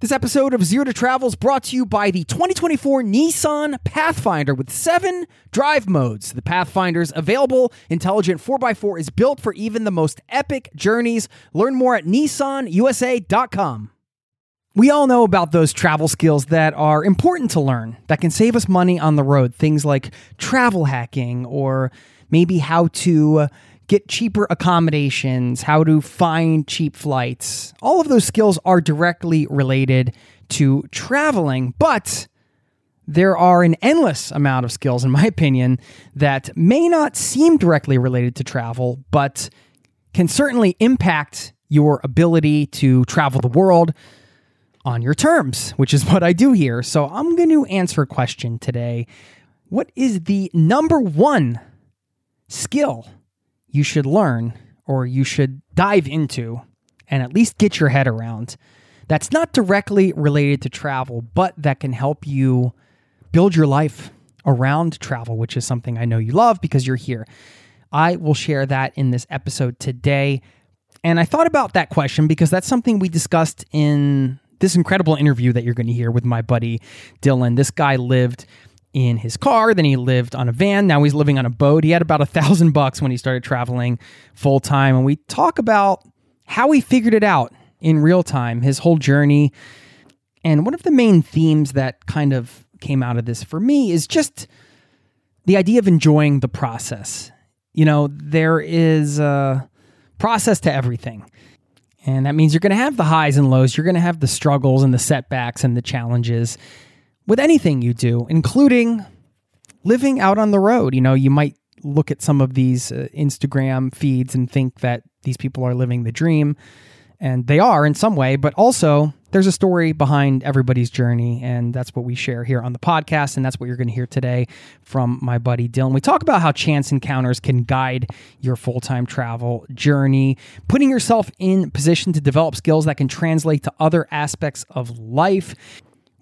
This episode of Zero to Travel is brought to you by the 2024 Nissan Pathfinder with seven drive modes. The Pathfinder's available intelligent 4x4 is built for even the most epic journeys. Learn more at nissanusa.com. We all know about those travel skills that are important to learn that can save us money on the road. Things like travel hacking or maybe how to uh, get cheaper accommodations, how to find cheap flights. All of those skills are directly related to traveling, but there are an endless amount of skills, in my opinion, that may not seem directly related to travel, but can certainly impact your ability to travel the world on your terms, which is what I do here. So I'm going to answer a question today. What is the number one skill you should learn or you should dive into and at least get your head around that's not directly related to travel, but that can help you build your life around travel, which is something I know you love because you're here. I will share that in this episode today. And I thought about that question because that's something we discussed in this incredible interview that you're going to hear with my buddy Dylan. This guy lived in his car, then he lived on a van, now he's living on a boat. He had about a thousand bucks when he started traveling full time. And we talk about how he figured it out in real time, his whole journey. And one of the main themes that kind of came out of this for me is just the idea of enjoying the process. You know, there is a process to everything. And that means you're going to have the highs and lows. You're going to have the struggles and the setbacks and the challenges with anything you do, including living out on the road. You know, you might look at some of these uh, Instagram feeds and think that these people are living the dream, and they are in some way, but also there's a story behind everybody's journey, and that's what we share here on the podcast, and that's what you're going to hear today from my buddy Dylan. We talk about how chance encounters can guide your full time travel journey, putting yourself in position to develop skills that can translate to other aspects of life.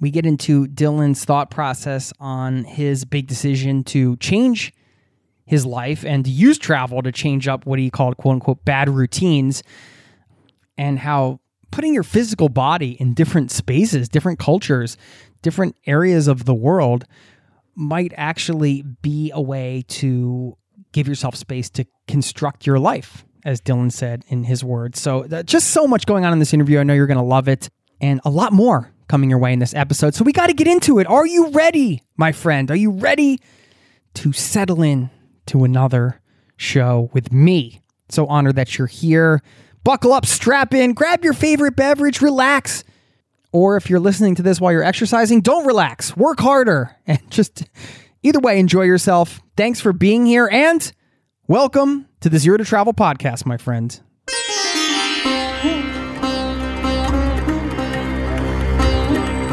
We get into Dylan's thought process on his big decision to change his life and to use travel to change up what he called quote unquote bad routines and how putting your physical body in different spaces, different cultures, different areas of the world might actually be a way to give yourself space to construct your life, as Dylan said in his words. So, just so much going on in this interview. I know you're going to love it and a lot more coming your way in this episode. So we got to get into it. Are you ready, my friend? Are you ready to settle in to another show with me? So honored that you're here. Buckle up, strap in, grab your favorite beverage, relax. Or if you're listening to this while you're exercising, don't relax. Work harder and just either way, enjoy yourself. Thanks for being here and welcome to the Zero to Travel podcast, my friend.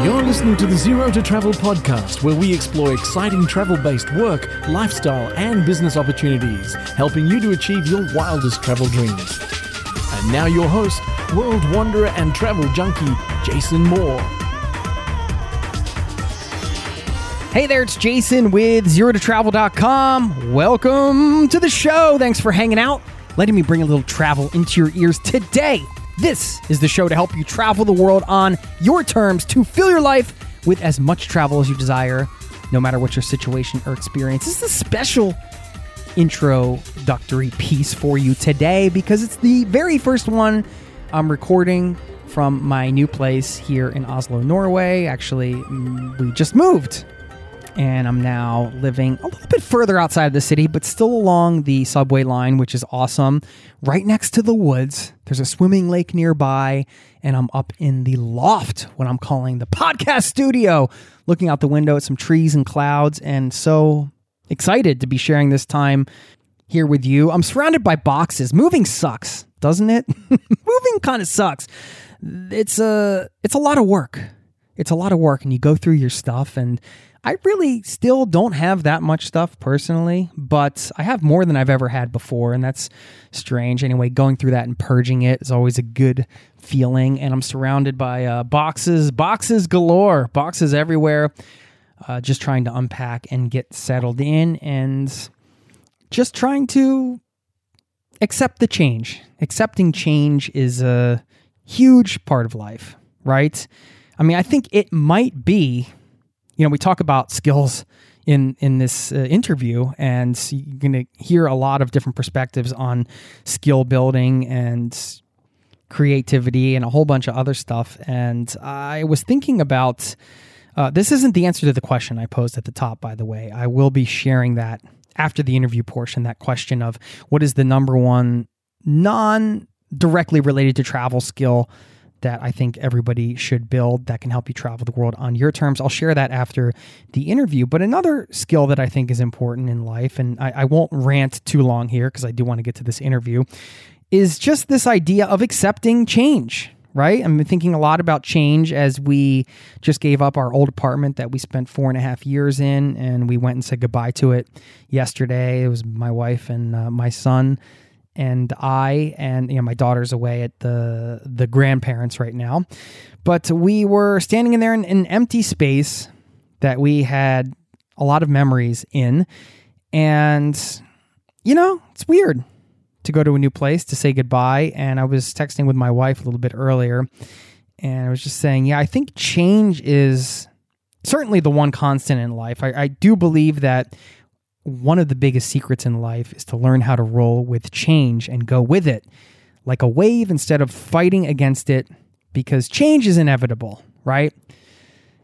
You're listening to the Zero to Travel podcast, where we explore exciting travel based work, lifestyle, and business opportunities, helping you to achieve your wildest travel dreams. And now, your host, world wanderer and travel junkie, Jason Moore. Hey there, it's Jason with ZeroToTravel.com. Welcome to the show. Thanks for hanging out, letting me bring a little travel into your ears today. This is the show to help you travel the world on your terms to fill your life with as much travel as you desire, no matter what your situation or experience. This is a special introductory piece for you today because it's the very first one I'm recording from my new place here in Oslo, Norway. Actually, mm, we just moved and I'm now living a little bit further outside of the city, but still along the subway line, which is awesome. Right next to the woods, there's a swimming lake nearby, and I'm up in the loft, what I'm calling the podcast studio, looking out the window at some trees and clouds, and so excited to be sharing this time here with you. I'm surrounded by boxes. Moving sucks, doesn't it? Moving kind of sucks. It's a it's a lot of work. It's a lot of work and you go through your stuff and I really still don't have that much stuff personally, but I have more than I've ever had before, and that's strange. Anyway, going through that and purging it is always a good feeling, and I'm surrounded by uh, boxes, boxes galore, boxes everywhere, uh, just trying to unpack and get settled in, and just trying to accept the change. Accepting change is a huge part of life, right? I mean, I think it might be you know, we talk about skills in in this uh, interview, and you're going to hear a lot of different perspectives on skill building and creativity and a whole bunch of other stuff. And I was thinking about uh, this isn't the answer to the question I posed at the top, by the way. I will be sharing that after the interview portion. That question of what is the number one non directly related to travel skill that I think everybody should build that can help you travel the world on your terms. I'll share that after the interview. But another skill that I think is important in life, and I, I won't rant too long here because I do want to get to this interview, is just this idea of accepting change. Right? I'm thinking a lot about change as we just gave up our old apartment that we spent four and a half years in, and we went and said goodbye to it yesterday. It was my wife and uh, my son and I and you know my daughter's away at the the grandparents right now, but we were standing in there in an empty space that we had a lot of memories in, and you know it's weird to go to a new place to say goodbye. And I was texting with my wife a little bit earlier, and I was just saying, yeah, I think change is certainly the one constant in life. I, I do believe that one of the biggest secrets in life is to learn how to roll with change and go with it like a wave instead of fighting against it because change is inevitable, right?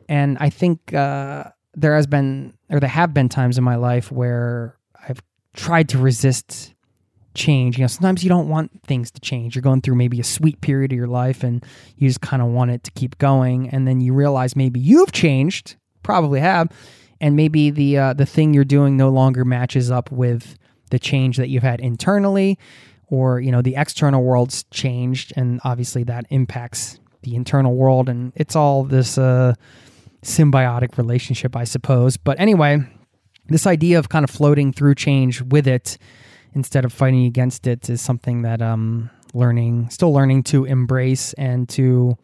And I think uh, there has been, or there have been times in my life where I've tried to resist change. You know, sometimes you don't want things to change. You're going through maybe a sweet period of your life and you just kind of want it to keep going. And then you realize maybe you've changed, probably have, and maybe the uh, the thing you're doing no longer matches up with the change that you've had internally or you know the external world's changed and obviously that impacts the internal world and it's all this uh, symbiotic relationship i suppose. But anyway this idea of kind of floating through change with it instead of fighting against it is something that i'm learning still learning to embrace and to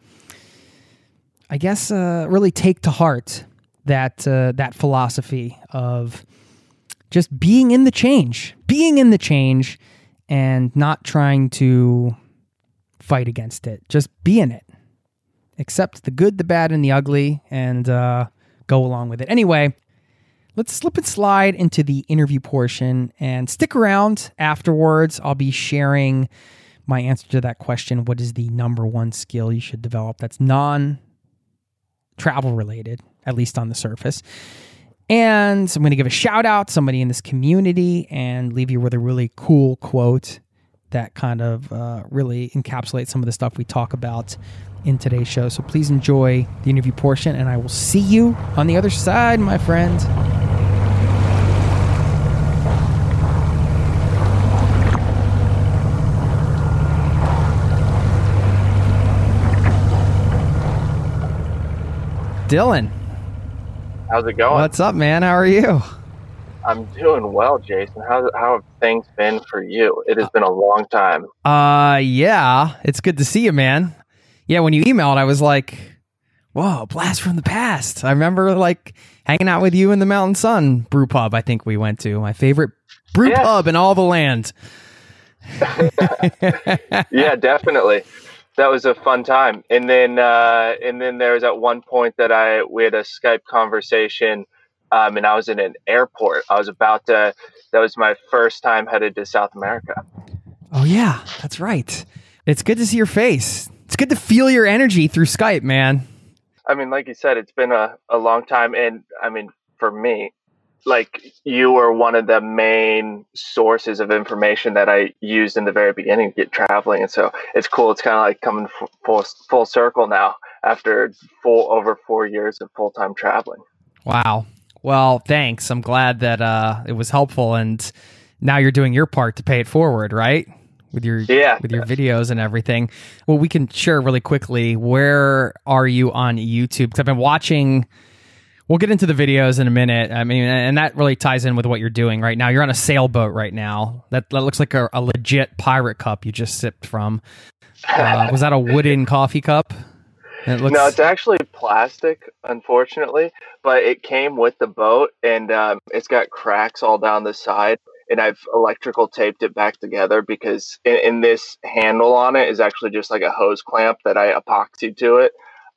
i guess uh, really take to heart that uh, that philosophy of just being in the change, being in the change, and not trying to fight against it. Just be in it. Accept the good, the bad, and the ugly, and uh, go along with it. Anyway, let's slip and slide into the interview portion and stick around afterwards. I'll be sharing my answer to that question what is the number one skill you should develop that's non travel related at least on the surface. And I'm going to give a shout out somebody in this community and leave you with a really cool quote that kind of uh, really encapsulates some of the stuff we talk about in today's show. So please enjoy the interview portion, and I will see you on the other side, my friend. Dylan. How's it going? What's up, man? How are you? I'm doing well, Jason. How how have things been for you? It has been a long time. Uh yeah, it's good to see you, man. Yeah, when you emailed, I was like, "Whoa, blast from the past." I remember like hanging out with you in the Mountain Sun Brew Pub. I think we went to my favorite brew yeah. pub in all the land. yeah, definitely that was a fun time. And then uh, and then there was at one point that I we had a Skype conversation, um, and I was in an airport. I was about to. That was my first time headed to South America. Oh yeah, that's right. It's good to see your face. It's good to feel your energy through Skype, man. I mean, like you said, it's been a, a long time, and I mean, for me, like you were one of the main sources of information that I used in the very beginning to get traveling, and so it's cool. It's kind of like coming full full circle now after full over four years of full time traveling. Wow. Well, thanks. I'm glad that uh, it was helpful, and now you're doing your part to pay it forward, right? With your yeah. with your videos and everything. Well, we can share really quickly. Where are you on YouTube? Because I've been watching. We'll get into the videos in a minute. I mean, and that really ties in with what you're doing right now. You're on a sailboat right now. That, that looks like a, a legit pirate cup you just sipped from. Uh, was that a wooden coffee cup? It looks... No, it's actually plastic, unfortunately, but it came with the boat and um, it's got cracks all down the side. And I've electrical taped it back together because in, in this handle on it is actually just like a hose clamp that I epoxied to it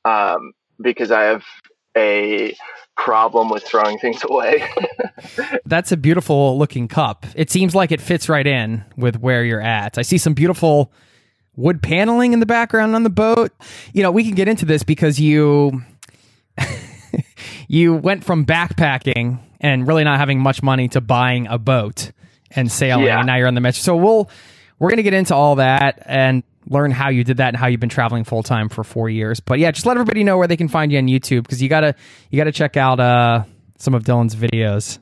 um, because I have a problem with throwing things away. That's a beautiful looking cup. It seems like it fits right in with where you're at. I see some beautiful wood paneling in the background on the boat. You know, we can get into this because you you went from backpacking and really not having much money to buying a boat and sailing yeah. and now you're on the metro. So we'll we're going to get into all that and learn how you did that and how you've been traveling full time for four years. But yeah, just let everybody know where they can find you on YouTube because you gotta you gotta check out uh, some of Dylan's videos.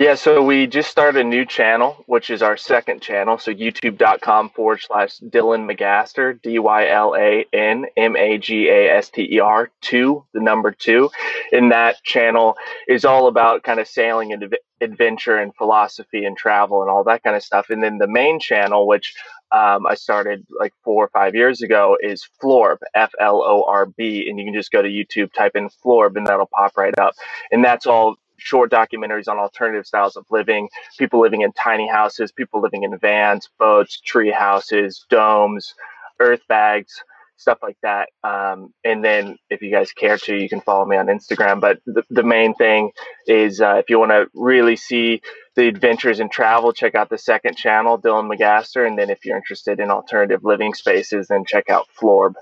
Yeah, so we just started a new channel, which is our second channel. So youtube.com forward slash Dylan Magaster, D Y L A N M A G A S T E R, two, the number two. And that channel is all about kind of sailing and adventure and philosophy and travel and all that kind of stuff. And then the main channel, which um, I started like four or five years ago is Florb, F L O R B. And you can just go to YouTube, type in Florb, and that'll pop right up. And that's all short documentaries on alternative styles of living, people living in tiny houses, people living in vans, boats, tree houses, domes, earth bags, stuff like that. Um, and then if you guys care to, you can follow me on Instagram. But the, the main thing is uh, if you want to really see the adventures in travel, check out the second channel, Dylan Magaster. And then if you're interested in alternative living spaces, then check out Florb.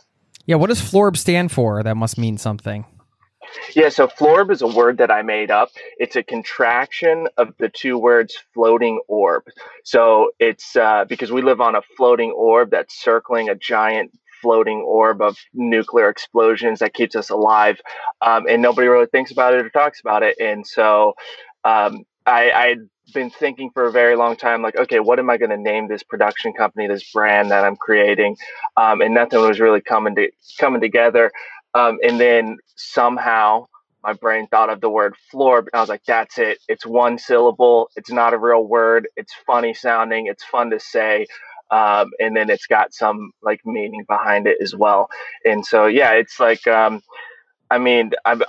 Yeah, what does Florb stand for? That must mean something. Yeah, so florb is a word that I made up. It's a contraction of the two words floating orb. So it's uh, because we live on a floating orb that's circling a giant floating orb of nuclear explosions that keeps us alive. Um, and nobody really thinks about it or talks about it. And so um, I, I'd been thinking for a very long time, like, okay, what am I going to name this production company, this brand that I'm creating? Um, and nothing was really coming to coming together. Um, and then somehow my brain thought of the word florb, And I was like, that's it. It's one syllable. It's not a real word. It's funny sounding. It's fun to say. Um, and then it's got some like meaning behind it as well. And so, yeah, it's like, um, I mean, I'm,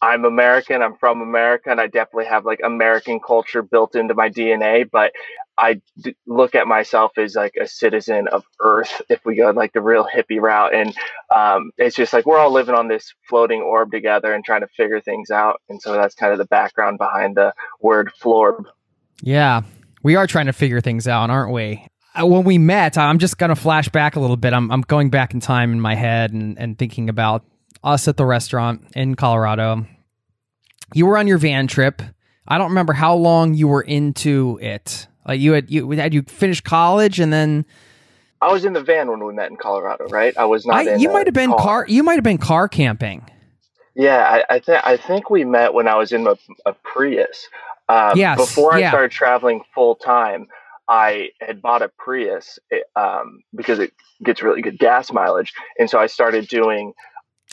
I'm American. I'm from America, and I definitely have like American culture built into my DNA. But I d- look at myself as like a citizen of Earth if we go like the real hippie route. And um, it's just like we're all living on this floating orb together and trying to figure things out. And so that's kind of the background behind the word florb. Yeah, we are trying to figure things out, aren't we? Uh, when we met, I'm just going to flash back a little bit. I'm, I'm going back in time in my head and, and thinking about us at the restaurant in Colorado. You were on your van trip. I don't remember how long you were into it. Like you had you had you finished college and then I was in the van when we met in Colorado, right? I was not. I, you might have been car. car. You might have been car camping. Yeah, I, I think I think we met when I was in a, a Prius. Um, yes, before I yeah. started traveling full time, I had bought a Prius um, because it gets really good gas mileage, and so I started doing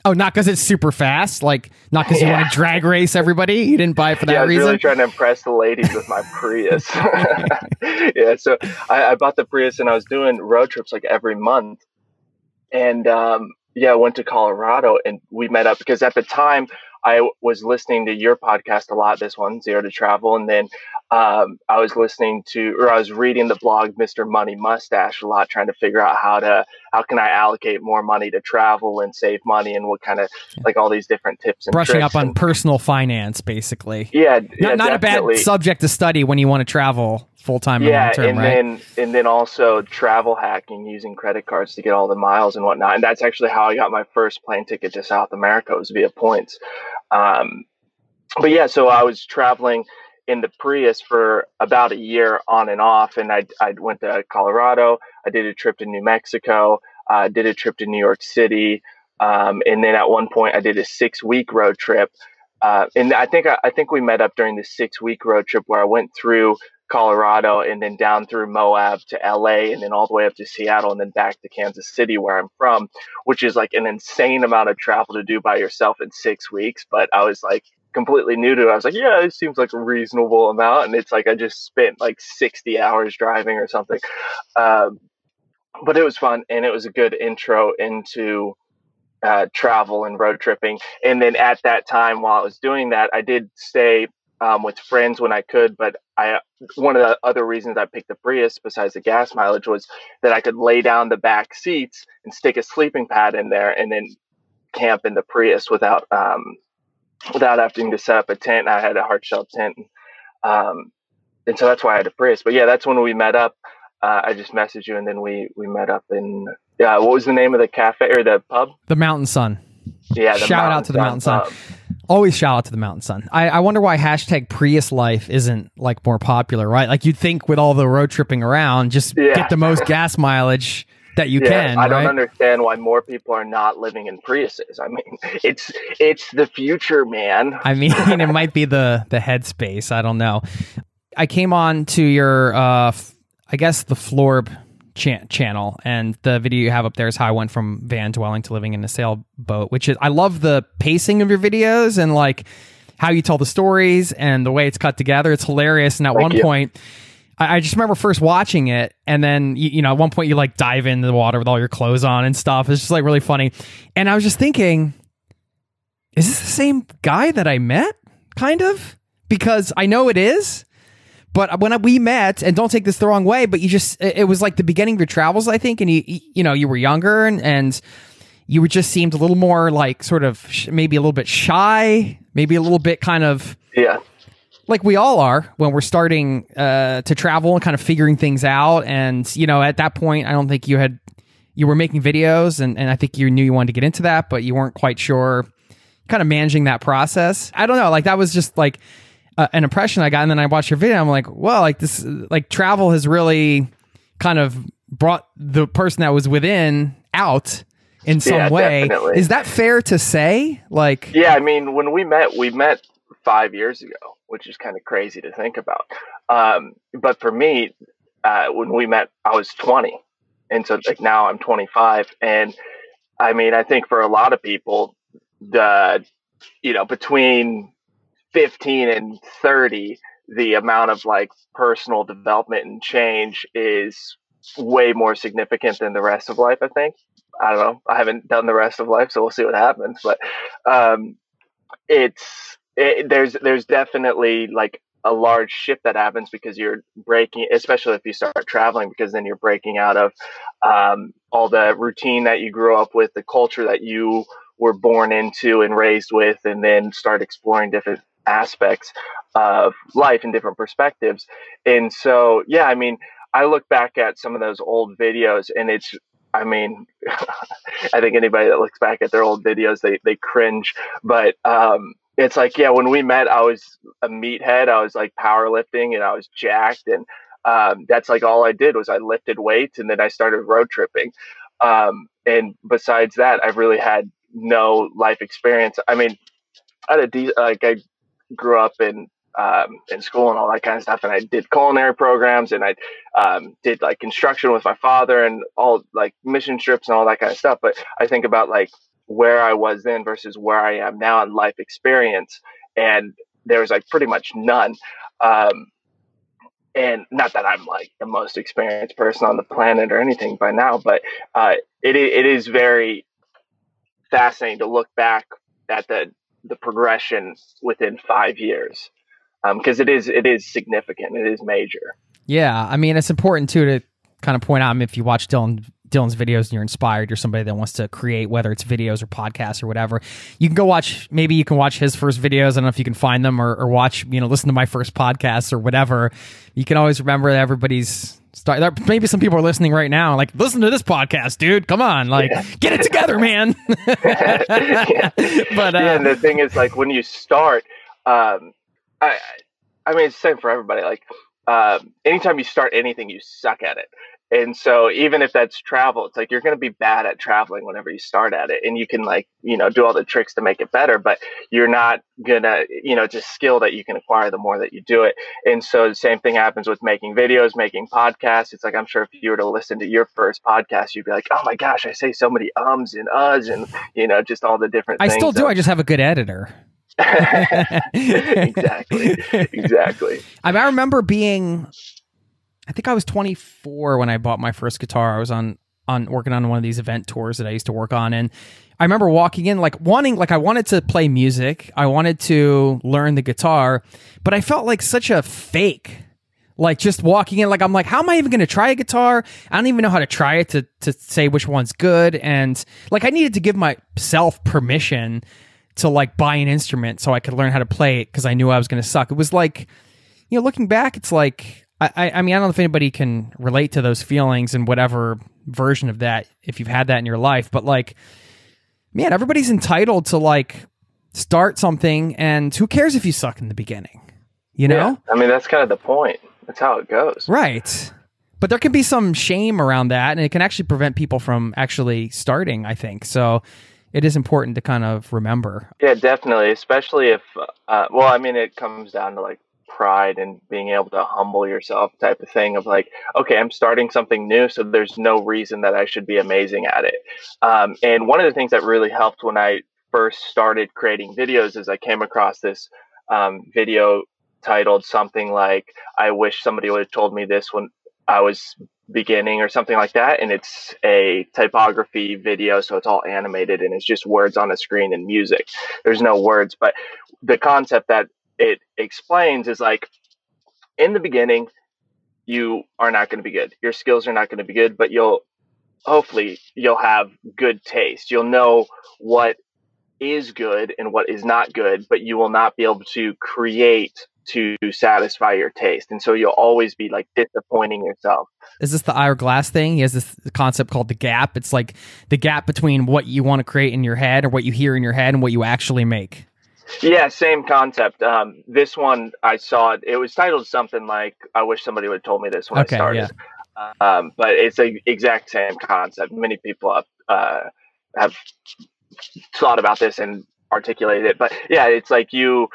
Oh, not because it's super fast. Like not because yeah. you want to drag race everybody. You didn't buy it for that yeah, I was reason. Really trying to impress the ladies with my Prius. yeah, so I, I, bought the Prius and I was doing road trips like every month, and um, yeah, I went to Colorado and we met up because at the time I was listening to your podcast a lot. This one, Zero to Travel, and then um, I was listening to or I was reading the blog Mr. Money Mustache a lot, trying to figure out how to how can I allocate more money to travel and save money and what kind of like all these different tips and brushing up on and, personal finance, basically. Yeah, not, yeah, not a bad subject to study when you want to travel full time yeah, long and right? then and then also travel hacking using credit cards to get all the miles and whatnot. And that's actually how I got my first plane ticket to South America was via points. Um, but yeah, so I was traveling in the Prius for about a year on and off, and I I went to Colorado. I did a trip to New Mexico. I uh, did a trip to New York City, um, and then at one point I did a six week road trip. Uh, and I think I think we met up during the six week road trip where I went through Colorado and then down through Moab to LA and then all the way up to Seattle and then back to Kansas City where I'm from, which is like an insane amount of travel to do by yourself in six weeks. But I was like completely new to it. I was like, yeah, it seems like a reasonable amount. And it's like I just spent like 60 hours driving or something. Um, but it was fun and it was a good intro into uh, travel and road tripping. And then at that time, while I was doing that, I did stay um, with friends when I could. But I one of the other reasons I picked the Prius, besides the gas mileage, was that I could lay down the back seats and stick a sleeping pad in there, and then camp in the Prius without um, without having to set up a tent. I had a hard shell tent, um, and so that's why I had a Prius. But yeah, that's when we met up. Uh, I just messaged you, and then we we met up in yeah. What was the name of the cafe or the pub? The Mountain Sun. Yeah. Shout out to the Mountain Sun. Pub. Always shout out to the Mountain Sun. I, I wonder why hashtag Prius life isn't like more popular, right? Like you'd think with all the road tripping around, just yeah. get the most gas mileage that you yeah, can. I don't right? understand why more people are not living in Priuses. I mean, it's it's the future, man. I mean, it might be the the headspace. I don't know. I came on to your, uh, I guess the Florb cha- channel, and the video you have up there is how I went from van dwelling to living in a sailboat. Which is, I love the pacing of your videos and like how you tell the stories and the way it's cut together. It's hilarious. And at Thank one you. point, I, I, just remember first watching it, and then you, you know, at one point you like dive into the water with all your clothes on and stuff. It's just like really funny. And I was just thinking, is this the same guy that I met? Kind of because I know it is but when we met, and don't take this the wrong way, but you just, it was like the beginning of your travels, I think. And you, you know, you were younger and, and you were just seemed a little more like sort of maybe a little bit shy, maybe a little bit kind of. Yeah. Like we all are when we're starting uh, to travel and kind of figuring things out. And, you know, at that point, I don't think you had, you were making videos and, and I think you knew you wanted to get into that, but you weren't quite sure kind of managing that process. I don't know. Like that was just like, uh, an impression I got, and then I watched your video. I'm like, well, like this, like travel has really kind of brought the person that was within out in some yeah, way. Definitely. Is that fair to say? Like, yeah, I mean, when we met, we met five years ago, which is kind of crazy to think about. Um, but for me, uh, when we met, I was 20, and so like now I'm 25, and I mean, I think for a lot of people, the you know between 15 and 30 the amount of like personal development and change is way more significant than the rest of life i think. I don't know. I haven't done the rest of life so we'll see what happens. But um it's it, there's there's definitely like a large shift that happens because you're breaking especially if you start traveling because then you're breaking out of um, all the routine that you grew up with the culture that you were born into and raised with and then start exploring different aspects of life and different perspectives. And so, yeah, I mean, I look back at some of those old videos and it's, I mean, I think anybody that looks back at their old videos, they, they cringe. But um, it's like, yeah, when we met, I was a meathead. I was like powerlifting and I was jacked. And um, that's like all I did was I lifted weights and then I started road tripping. Um, and besides that, I've really had no life experience. I mean, I had a de- like I grew up in um, in school and all that kind of stuff. And I did culinary programs and I um, did like construction with my father and all like mission trips and all that kind of stuff. But I think about like where I was then versus where I am now in life experience. And there was like pretty much none. Um, and not that I'm like the most experienced person on the planet or anything by now, but uh, it, it is very fascinating to look back at the the progression within five years because um, it is it is significant. It is major. Yeah, I mean it's important too to kind of point out if you watch Dylan Dylan's videos and you're inspired, you're somebody that wants to create, whether it's videos or podcasts or whatever, you can go watch, maybe you can watch his first videos. I don't know if you can find them or, or watch, you know, listen to my first podcast or whatever. You can always remember that everybody's start. There, maybe some people are listening right now, like, listen to this podcast, dude. Come on, like, yeah. get it together, man. yeah. But uh, yeah, and the thing is, like, when you start, um, I, I mean, it's the same for everybody. Like, um, anytime you start anything, you suck at it. And so even if that's travel, it's like you're going to be bad at traveling whenever you start at it. And you can like, you know, do all the tricks to make it better, but you're not going to, you know, just skill that you can acquire the more that you do it. And so the same thing happens with making videos, making podcasts. It's like, I'm sure if you were to listen to your first podcast, you'd be like, oh my gosh, I say so many ums and uhs and, you know, just all the different I things. still do. I just have a good editor. exactly. Exactly. I, mean, I remember being, I think I was 24 when I bought my first guitar. I was on on working on one of these event tours that I used to work on, and I remember walking in like wanting, like I wanted to play music, I wanted to learn the guitar, but I felt like such a fake. Like just walking in, like I'm like, how am I even going to try a guitar? I don't even know how to try it to to say which one's good, and like I needed to give myself permission to like buy an instrument so I could learn how to play it because I knew I was going to suck. It was like, you know, looking back, it's like I, I mean, I don't know if anybody can relate to those feelings and whatever version of that if you've had that in your life, but like, man, everybody's entitled to like start something, and who cares if you suck in the beginning, you know? Yeah. I mean, that's kind of the point. That's how it goes. Right. But there can be some shame around that, and it can actually prevent people from actually starting, I think. So it is important to kind of remember. Yeah, definitely. Especially if, uh, well, I mean, it comes down to like pride and being able to humble yourself type of thing of like, okay, I'm starting something new, so there's no reason that I should be amazing at it. Um, and one of the things that really helped when I first started creating videos is I came across this um, video titled something like, I wish somebody would have told me this when I was beginning or something like that. And it's a typography video, so it's all animated and it's just words on a screen and music. There's no words, but the concept that it explains is like in the beginning, you are not going to be good. Your skills are not going to be good, but you'll hopefully you'll have good taste. You'll know what is good and what is not good, but you will not be able to create to satisfy your taste. And so you'll always be like disappointing yourself. Is this the Ira Glass thing? He has this concept called the gap. It's like the gap between what you want to create in your head or what you hear in your head and what you actually make. Yeah, same concept. Um, this one I saw it. It was titled something like "I wish somebody would have told me this when Okay, I started." Um, but it's the exact same concept. Many people have, uh, have thought about this and articulated it. But yeah, it's like you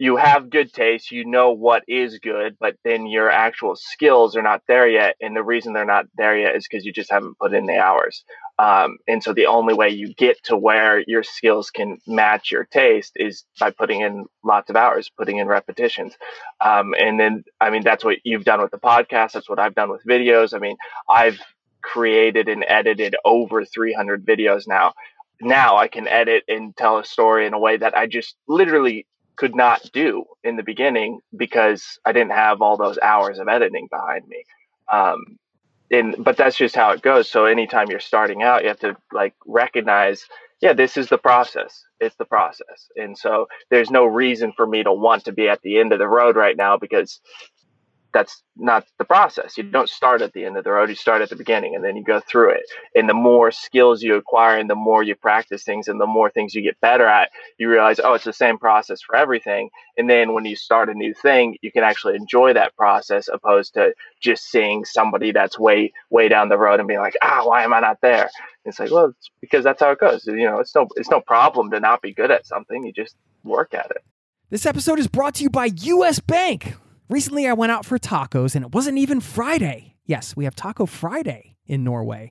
you have good taste, you know what is good, but then your actual skills are not there yet. And the reason they're not there yet is because you just haven't put in the hours. Um, and so the only way you get to where your skills can match your taste is by putting in lots of hours, putting in repetitions. Um, and then, I mean, that's what you've done with the podcast. That's what I've done with videos. I mean, I've created and edited over 300 videos now. Now I can edit and tell a story in a way that I just literally could not do in the beginning because I didn't have all those hours of editing behind me. Um, and but that's just how it goes. So anytime you're starting out, you have to like recognize, yeah, this is the process. It's the process. And so there's no reason for me to want to be at the end of the road right now because that's not the process. You don't start at the end of the road. You start at the beginning and then you go through it. And the more skills you acquire and the more you practice things and the more things you get better at, you realize, oh, it's the same process for everything. And then when you start a new thing, you can actually enjoy that process opposed to just seeing somebody that's way, way down the road and being like, ah, why am I not there? it's like, well, it's because that's how it goes. You know, it's no, it's no problem to not be good at something. You just work at it. This episode is brought to you by US Bank. Recently, I went out for tacos and it wasn't even Friday. Yes, we have Taco Friday in Norway,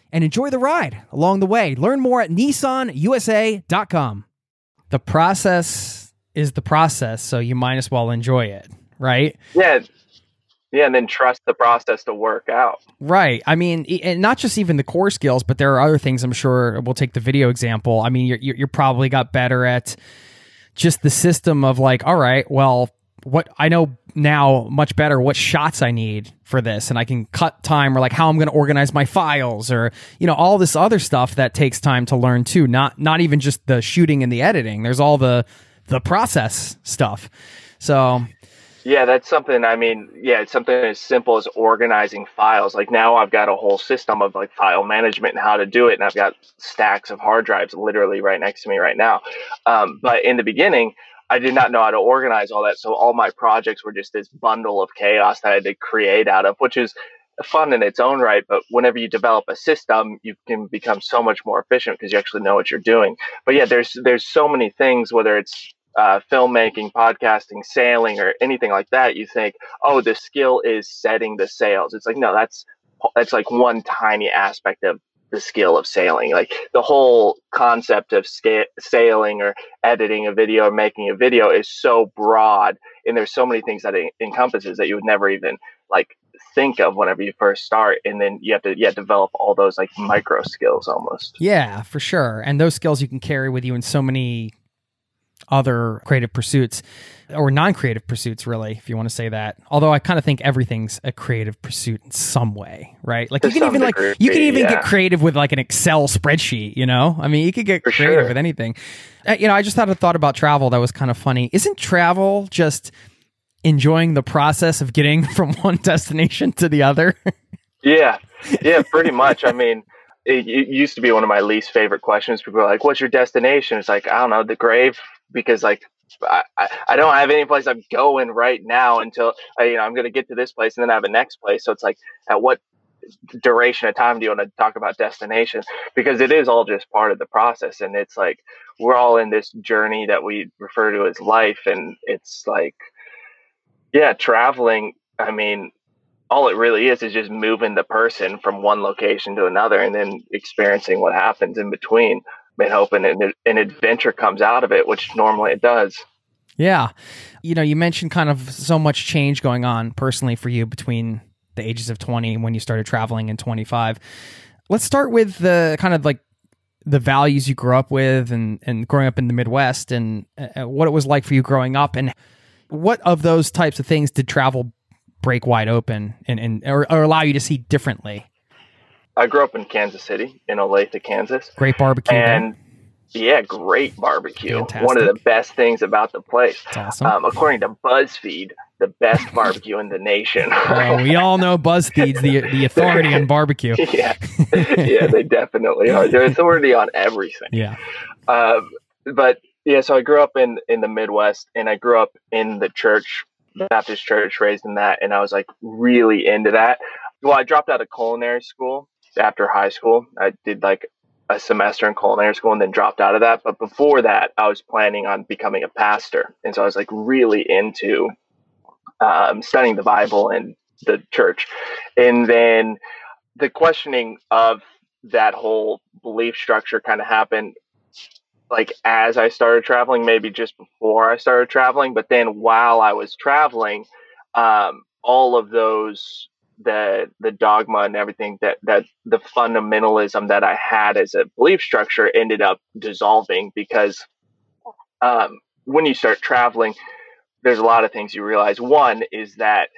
and enjoy the ride along the way. Learn more at nissanusa.com. The process is the process, so you might as well enjoy it, right? Yeah, yeah, and then trust the process to work out. Right. I mean, and not just even the core skills, but there are other things. I'm sure we'll take the video example. I mean, you're you're probably got better at just the system of like, all right, well, what I know now much better what shots I need for this, and I can cut time or like how I'm going to organize my files or you know all this other stuff that takes time to learn too. Not not even just the shooting and the editing. There's all the the process stuff. So yeah, that's something. I mean, yeah, it's something as simple as organizing files. Like now, I've got a whole system of like file management and how to do it, and I've got stacks of hard drives literally right next to me right now. Um, but in the beginning, I did not know how to organize all that, so all my projects were just this bundle of chaos that I had to create out of, which is fun in its own right. But whenever you develop a system, you can become so much more efficient because you actually know what you're doing. But yeah, there's there's so many things, whether it's uh, filmmaking, podcasting, sailing, or anything like that, you think, oh, the skill is setting the sails. It's like, no, that's that's like one tiny aspect of the skill of sailing. Like the whole concept of sca- sailing or editing a video or making a video is so broad, and there's so many things that it encompasses that you would never even like think of whenever you first start and then you have to yeah develop all those like micro skills almost yeah for sure and those skills you can carry with you in so many other creative pursuits or non-creative pursuits really if you want to say that although i kind of think everything's a creative pursuit in some way right like To you can even like you can even yeah. get creative with like an excel spreadsheet you know i mean you could get For creative sure. with anything Uh, you know i just had a thought about travel that was kind of funny isn't travel just enjoying the process of getting from one destination to the other Yeah, yeah, pretty much. I mean, it, it used to be one of my least favorite questions. People are like, "What's your destination?" It's like I don't know, the grave, because like I, I, don't have any place I'm going right now until I, you know I'm going to get to this place and then I have a next place. So it's like, at what duration of time do you want to talk about destination? Because it is all just part of the process, and it's like we're all in this journey that we refer to as life, and it's like, yeah, traveling. I mean, all it really is is just moving the person from one location to another and then experiencing what happens in between and hoping an, an adventure comes out of it which normally it does Yeah. You know, you mentioned kind of so much change going on personally for you between the ages of 20 when you started traveling and 25. Let's start with the kind of like the values you grew up with and, and growing up in the Midwest and uh, what it was like for you growing up and what of those types of things did travel break wide open and, and or, or allow you to see differently? I grew up in kansas city in olathe kansas Great barbecue. there. and yeah great barbecue Fantastic. one of the best things about the place It's awesome. um, according to buzzfeed the best barbecue in the nation Well, we all know BuzzFeed's the the authority on barbecue. yeah yeah they definitely are they're authority on everything Yeah. Um, but yeah, so I grew up in in the Midwest, and I grew up in the church, Baptist church, raised in that, and I was like really into that. Well, I dropped out of culinary school after high school. I did like a semester in culinary school and then dropped out of that. But before that, I was planning on becoming a pastor, and so I was like really into um, studying the Bible and the church. And then the questioning of that whole belief structure kind of happened like as I started traveling, maybe just before I started traveling, but then while I was traveling, um, all of those the the dogma and everything that that the fundamentalism that I had as a belief structure ended up dissolving because um, when you start traveling, there's a lot of things you realize. One is that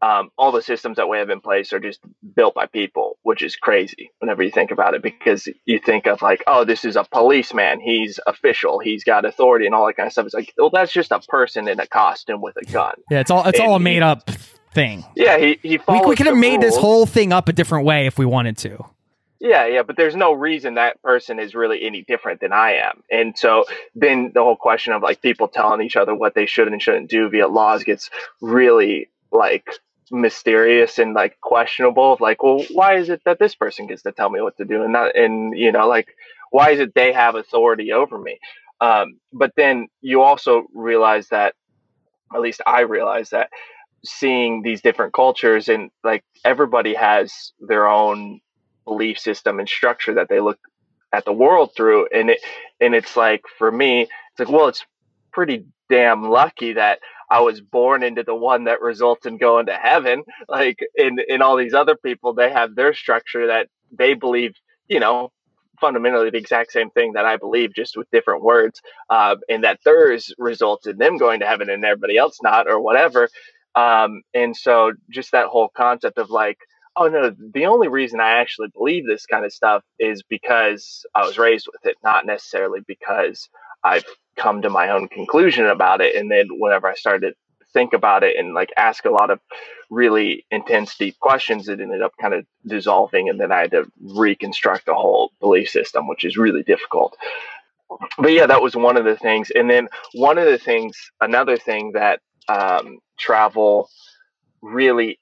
um, all the systems that we have in place are just built by people, which is crazy whenever you think about it, because you think of like, oh, this is a policeman, he's official, he's got authority, and all that kind of stuff. It's like, well, that's just a person in a costume with a gun. Yeah, it's all it's And all a made up thing. Yeah, he he We, we could have made this whole thing up a different way if we wanted to. Yeah, yeah, but there's no reason that person is really any different than I am. And so then the whole question of like people telling each other what they should and shouldn't do via laws gets really like mysterious and like questionable of like, well, why is it that this person gets to tell me what to do and not and you know, like why is it they have authority over me? Um, but then you also realize that at least I realize that seeing these different cultures and like everybody has their own belief system and structure that they look at the world through and it and it's like for me it's like well it's pretty damn lucky that I was born into the one that results in going to heaven like in in all these other people they have their structure that they believe you know fundamentally the exact same thing that I believe just with different words uh, and that theirs results in them going to heaven and everybody else not or whatever um, and so just that whole concept of like oh no, the only reason I actually believe this kind of stuff is because I was raised with it, not necessarily because I've come to my own conclusion about it. And then whenever I started to think about it and like ask a lot of really intense, deep questions, it ended up kind of dissolving. And then I had to reconstruct a whole belief system, which is really difficult. But yeah, that was one of the things. And then one of the things, another thing that um, travel really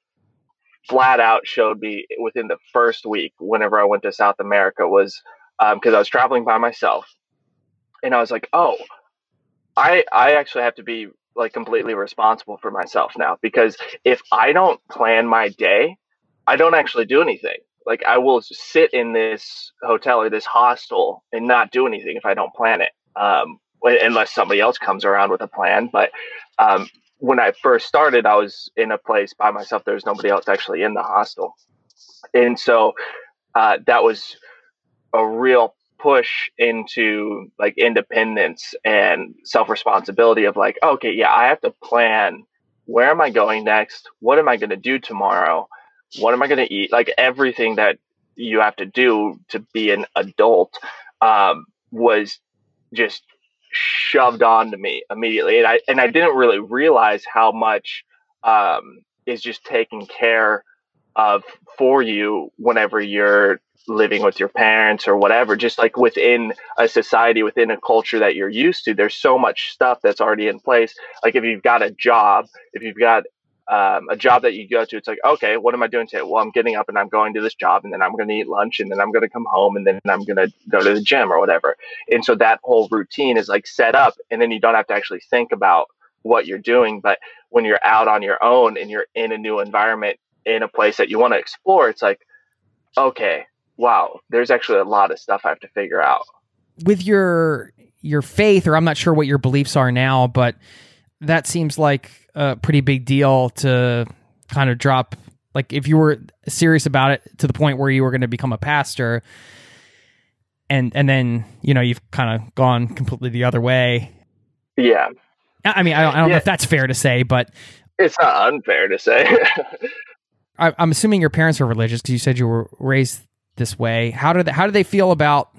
flat out showed me within the first week whenever I went to South America was because I was traveling by myself and I was like, oh, I I actually have to be like completely responsible for myself now because if I don't plan my day, I don't actually do anything. Like I will sit in this hotel or this hostel and not do anything if I don't plan it, um, unless somebody else comes around with a plan. But um, when I first started, I was in a place by myself. There was nobody else actually in the hostel, and so uh, that was a real push into like independence and self responsibility. Of like, okay, yeah, I have to plan. Where am I going next? What am I going to do tomorrow? What am I going to eat? Like everything that you have to do to be an adult um, was just shoved onto me immediately and i and i didn't really realize how much um, is just taken care of for you whenever you're living with your parents or whatever just like within a society within a culture that you're used to. There's so much stuff that's already in place. Like if you've got a job if you've got um, a job that you go to, it's like, okay, what am I doing today? Well, I'm getting up and I'm going to this job, and then I'm going to eat lunch, and then I'm going to come home, and then I'm going to go to the gym or whatever. And so that whole routine is like set up, and then you don't have to actually think about what you're doing. But when you're out on your own and you're in a new environment, in a place that you want to explore, it's like, okay, wow, there's actually a lot of stuff I have to figure out. with your your faith or I'm not sure what your beliefs are now, but that seems like a pretty big deal to kind of drop like if you were serious about it to the point where you were going to become a pastor and and then, you know, you've kind of gone completely the other way. Yeah, I mean, I don't, I don't know if that's fair to say, but it's not unfair to say. I, I'm assuming your parents are religious because you said you were raised this way. How do they, how do they feel about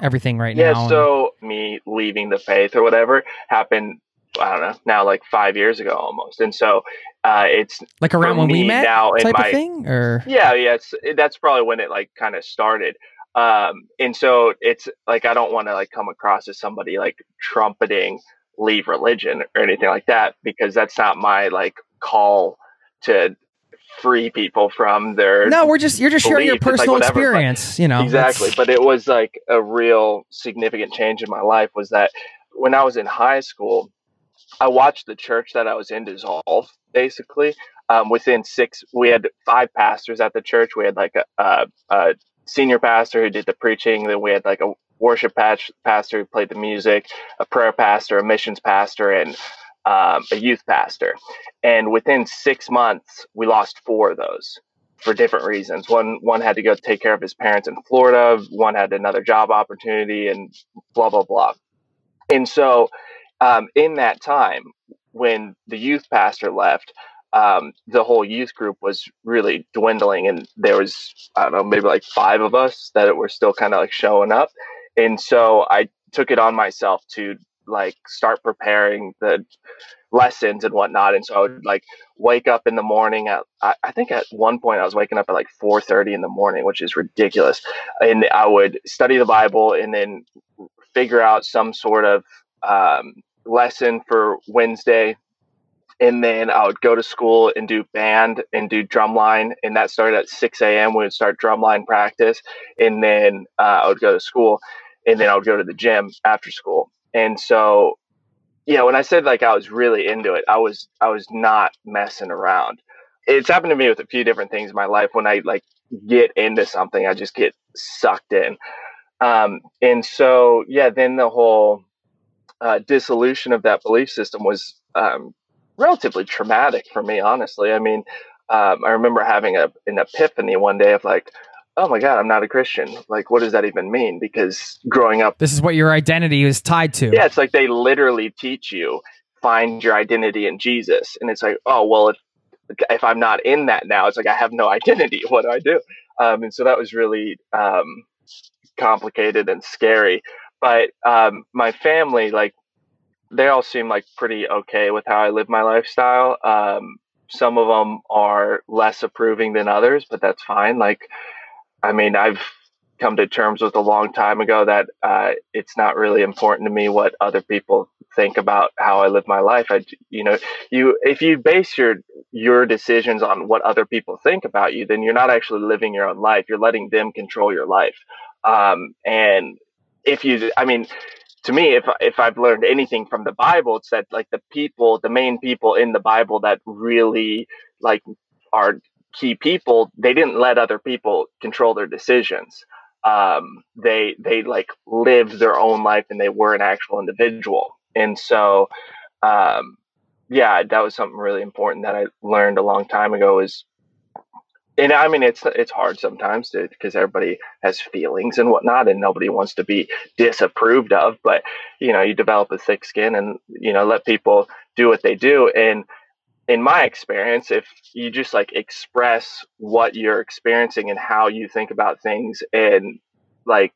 everything right yeah, now? Yeah so me leaving the faith or whatever happened, I don't know, now like five years ago almost. And so uh, it's like around when we met, now in type my- of thing, or Yeah, yeah, it's that's probably when it like kind of started. Um, and so it's like I don't want to like come across as somebody like trumpeting leave religion or anything like that because that's not my like call to free people from their no, we're just you're just sharing your. It's like personal whatever, but- experience. You know, exactly but it was like a real significant change in my life was that when i was in high school i watched the church that i was in dissolve basically um, within six, we had five pastors at the church. We had like a, a, a senior pastor who did the preaching. Then we had like a worship pastor who played the music, a prayer pastor, a missions pastor, and um, a youth pastor. And within six months, we lost four of those for different reasons. One one had to go take care of his parents in Florida. One had another job opportunity, and blah blah blah. And so, um, in that time, when the youth pastor left, um, the whole youth group was really dwindling, and there was I don't know maybe like five of us that were still kind of like showing up. And so I took it on myself to like start preparing the lessons and whatnot. And so I would like wake up in the morning at I, I think at one point I was waking up at like four thirty in the morning, which is ridiculous. And I would study the Bible and then figure out some sort of um, lesson for Wednesday. And then I would go to school and do band and do drumline. And that started at 6 a.m. We would start drumline practice. And then uh, I would go to school and then I would go to the gym after school. And so, yeah, when I said like I was really into it, I was I was not messing around. It's happened to me with a few different things in my life. When I like get into something, I just get sucked in. Um, and so, yeah, then the whole uh, dissolution of that belief system was um, relatively traumatic for me, honestly. I mean, um, I remember having a, an epiphany one day of like, oh my god i'm not a christian. Like what does that even mean? Because growing up this is what your identity is tied to. Yeah it's like they literally teach you find your identity in jesus. And it's like oh well if if i'm not in that now it's like i have no identity. What do i do? Um, and so that was really um, complicated and scary but um, my family like they all seem like pretty okay with how i live my lifestyle um, some of them are less approving than others but that's fine like I mean, I've come to terms with a long time ago that uh, it's not really important to me what other people think about how I live my life. I, you know, you if you base your your decisions on what other people think about you, then you're not actually living your own life. You're letting them control your life. Um, and if you, I mean, to me, if if I've learned anything from the Bible, it's that like the people, the main people in the Bible that really like are key people, they didn't let other people control their decisions. Um, they they like lived their own life and they were an actual individual. And so, um, yeah, that was something really important that I learned a long time ago. Is and I mean it's it's hard sometimes because everybody has feelings and whatnot, and nobody wants to be disapproved of. But you know, you develop a thick skin and you know let people do what they do. And in my experience, if you just like express what you're experiencing and how you think about things and like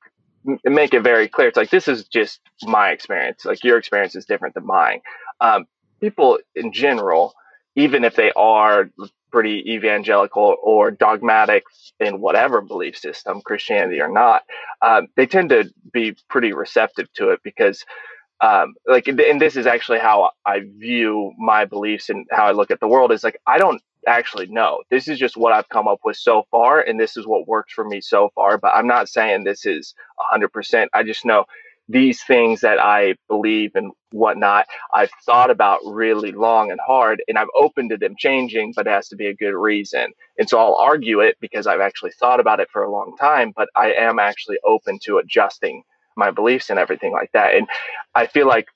make it very clear, it's like, this is just my experience. Like your experience is different than mine. Um, people in general, even if they are pretty evangelical or dogmatic in whatever belief system, Christianity or not, um, they tend to be pretty receptive to it because um, like and this is actually how i view my beliefs and how i look at the world is like i don't actually know. This is just what i've come up with so far and this is what works for me so far but i'm not saying this is 100% i just know these things that i believe and whatnot i've thought about really long and hard and i'm open to them changing but it has to be a good reason and so i'll argue it because i've actually thought about it for a long time but i am actually open to adjusting my beliefs and everything like that. And I feel like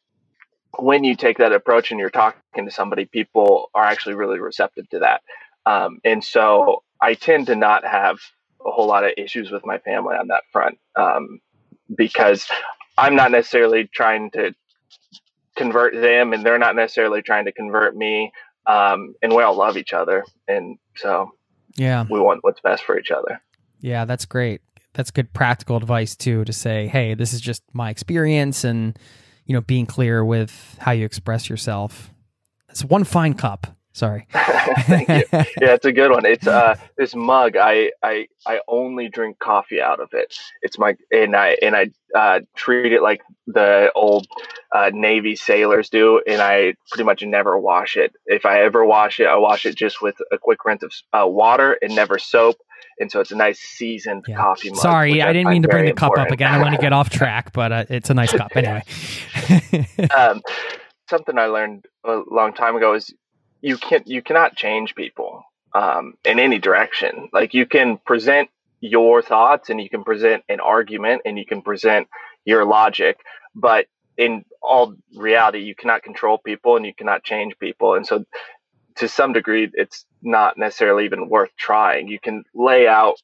when you take that approach and you're talking to somebody, people are actually really receptive to that. Um, and so I tend to not have a whole lot of issues with my family on that front um, because I'm not necessarily trying to convert them and they're not necessarily trying to convert me. Um, and we all love each other. And so yeah, we want what's best for each other. Yeah, that's great that's good practical advice too to say, hey, this is just my experience, and you know, being clear with how you express yourself. It's one fine cup. Sorry. Thank you. Yeah, it's a good one. It's uh this mug. I I I only drink coffee out of it. It's my and I and I uh, treat it like the old uh, Navy sailors do, and I pretty much never wash it. If I ever wash it, I wash it just with a quick rinse of uh, water and never soap and so it's a nice seasoned yeah. coffee mug. Sorry, I didn't mean to bring the cup important. up again. I want to get off track, but uh, it's a nice cup anyway. um, something I learned a long time ago is you can't you cannot change people um, in any direction. Like you can present your thoughts and you can present an argument and you can present your logic, but in all reality, you cannot control people and you cannot change people. And so, to some degree, it's not necessarily even worth trying. You can lay out,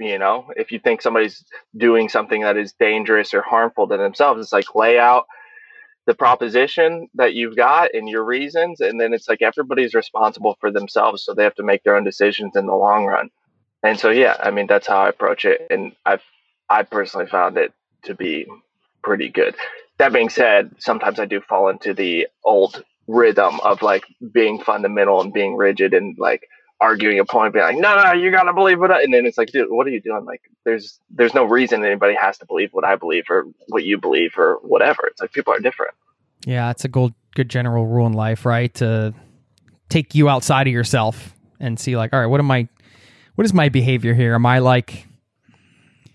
you know, if you think somebody's doing something that is dangerous or harmful to themselves, it's like lay out the proposition that you've got and your reasons and then it's like everybody's responsible for themselves so they have to make their own decisions in the long run. And so yeah i mean that's how i approach it and i've i personally found it to be pretty good. That being said sometimes i do fall into the old rhythm of like being fundamental and being rigid and like arguing a point, being like, no, no, you gotta believe what I, and then it's like, dude, what are you doing? Like, there's, there's no reason anybody has to believe what I believe or what you believe or whatever. It's like people are different. Yeah, it's a good, good general rule in life, right? To take you outside of yourself and see, like, all right, what am I, what is my behavior here? Am I like,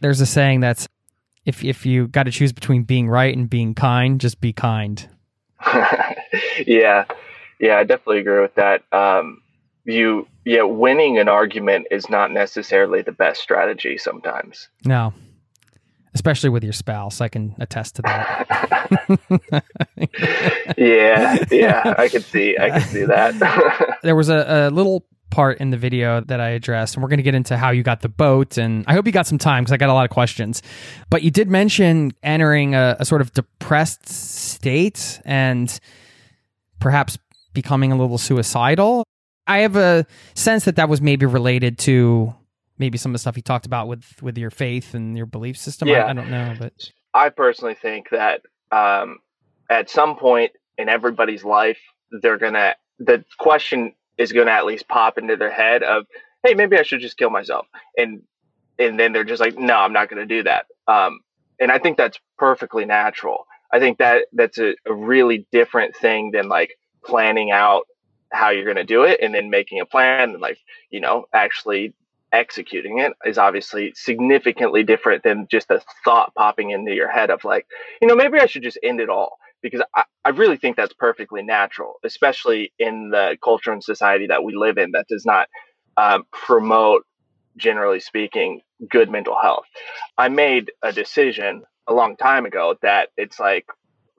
there's a saying that's, if if you got to choose between being right and being kind, just be kind. yeah, yeah, I definitely agree with that. Um, you yeah winning an argument is not necessarily the best strategy sometimes. No. Especially with your spouse i can attest to that. Yeah yeah i can see i can see that. There was a, a, little part in the video that i addressed and we're going to get into how you got the boat and i hope you got some time because i got a lot of questions. But you did mention entering a, a sort of depressed state and perhaps becoming a little suicidal I have a sense that that was maybe related to maybe some of the stuff you talked about with with your faith and your belief system. Yeah. I, I don't know, but I personally think that um, at some point in everybody's life, they're gonna the question is gonna at least pop into their head of, hey, maybe I should just kill myself, and and then they're just like, no, I'm not gonna do that. Um, and I think that's perfectly natural. I think that that's a, a really different thing than like planning out how you're going to do it and then making a plan and like you know actually executing it is obviously significantly different than just a thought popping into your head of like you know maybe i should just end it all because i, I really think that's perfectly natural especially in the culture and society that we live in that does not um, promote generally speaking good mental health. I made a decision a long time ago that it's like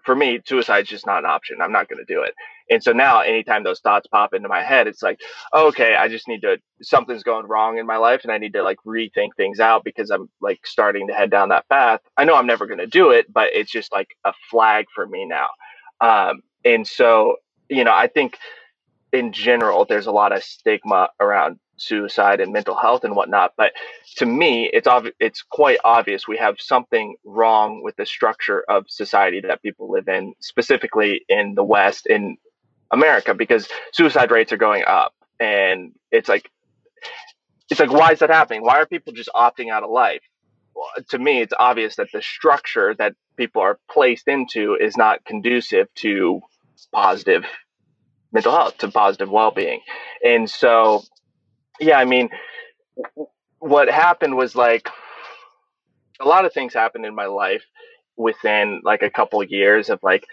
for me suicide is just not an option. I'm not going to do it and so now, anytime those thoughts pop into my head, it's like, okay, I just need to, something's going wrong in my life and I need to like rethink things out because I'm like starting to head down that path. I know I'm never going to do it, but it's just like a flag for me now. Um, and so, you know, I think in general, there's a lot of stigma around suicide and mental health and whatnot. But to me, it's obvi- it's quite obvious we have something wrong with the structure of society that people live in, specifically in the West, in America because suicide rates are going up, and it's like it's like why is that happening? Why are people just opting out of life? Well, to me, it's obvious that the structure that people are placed into is not conducive to positive mental health, to positive well-being, and so yeah, I mean, what happened was like a lot of things happened in my life within like a couple of years of like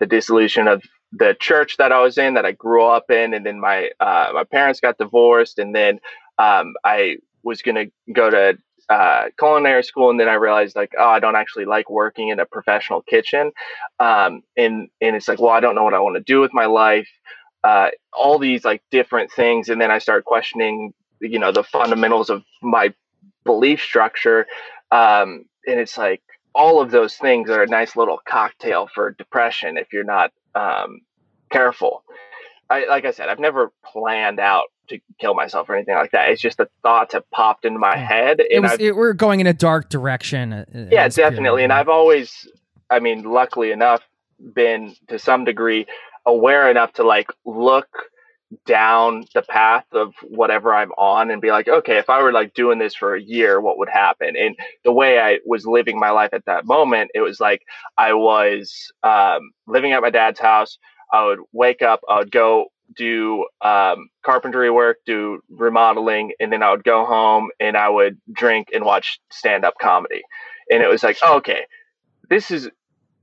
the dissolution of the church that I was in that I grew up in, and then my uh, my parents got divorced, and then um, I was gonna go to uh, culinary school, and then I realized like, oh, I don't actually like working in a professional kitchen, um, and and it's like, well, I don't know what I want to do with my life, uh, all these like different things, and then I started questioning, you know, the fundamentals of my belief structure, um, and it's like all of those things are a nice little cocktail for depression if you're not um, careful. I, like I said, I've never planned out to kill myself or anything like that. It's just the thoughts have popped into my head. it was, it, we're going in a dark direction. Uh, uh, yeah, definitely. Period. And I've always, I mean, luckily enough, been to some degree aware enough to like look down the path of whatever I'm on and be like, okay, if I were like doing this for a year, what would happen? And the way I was living my life at that moment, it was like I was um, living at my dad's house. I would wake up, I would go do um, carpentry work, do remodeling, and then I would go home and I would drink and watch stand up comedy. And it was like, oh, okay, this is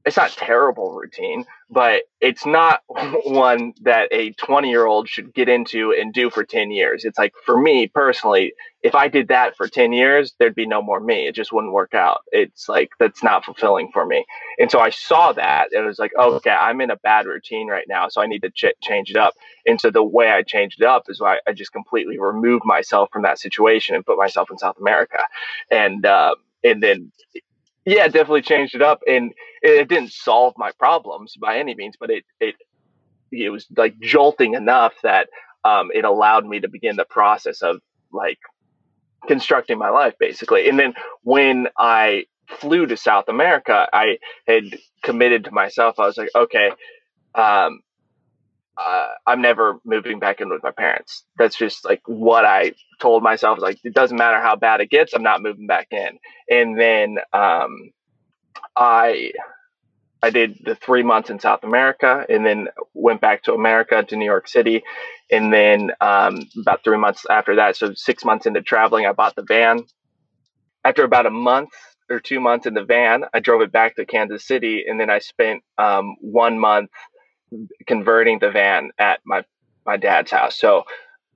it's not terrible routine, but it's not one that a 20 year old should get into and do for 10 years. It's like for me personally, if I did that for 10 years, there'd be no more me. It just wouldn't work out. It's like that's not fulfilling for me. And so I saw that and it was like, okay, I'm in a bad routine right now, so I need to ch- change it up. And so the way I changed it up is why I just completely removed myself from that situation and put myself in South America. And uh, and then yeah, definitely changed it up, and it, didn't solve my problems by any means, but it it it was like jolting enough that um, it allowed me to begin the process of like constructing my life basically. And then when I flew to South America, I had committed to myself. I was like, okay, um, uh, I'm never moving back in with my parents. That's just like what I told myself. Like it doesn't matter how bad it gets, I'm not moving back in. And then um, I I did the three months in South America, and then went back to America to New York City, and then um, about three months after that, so six months into traveling, I bought the van. After about a month or two months in the van, I drove it back to Kansas City, and then I spent um, one month converting the van at my my dad's house. So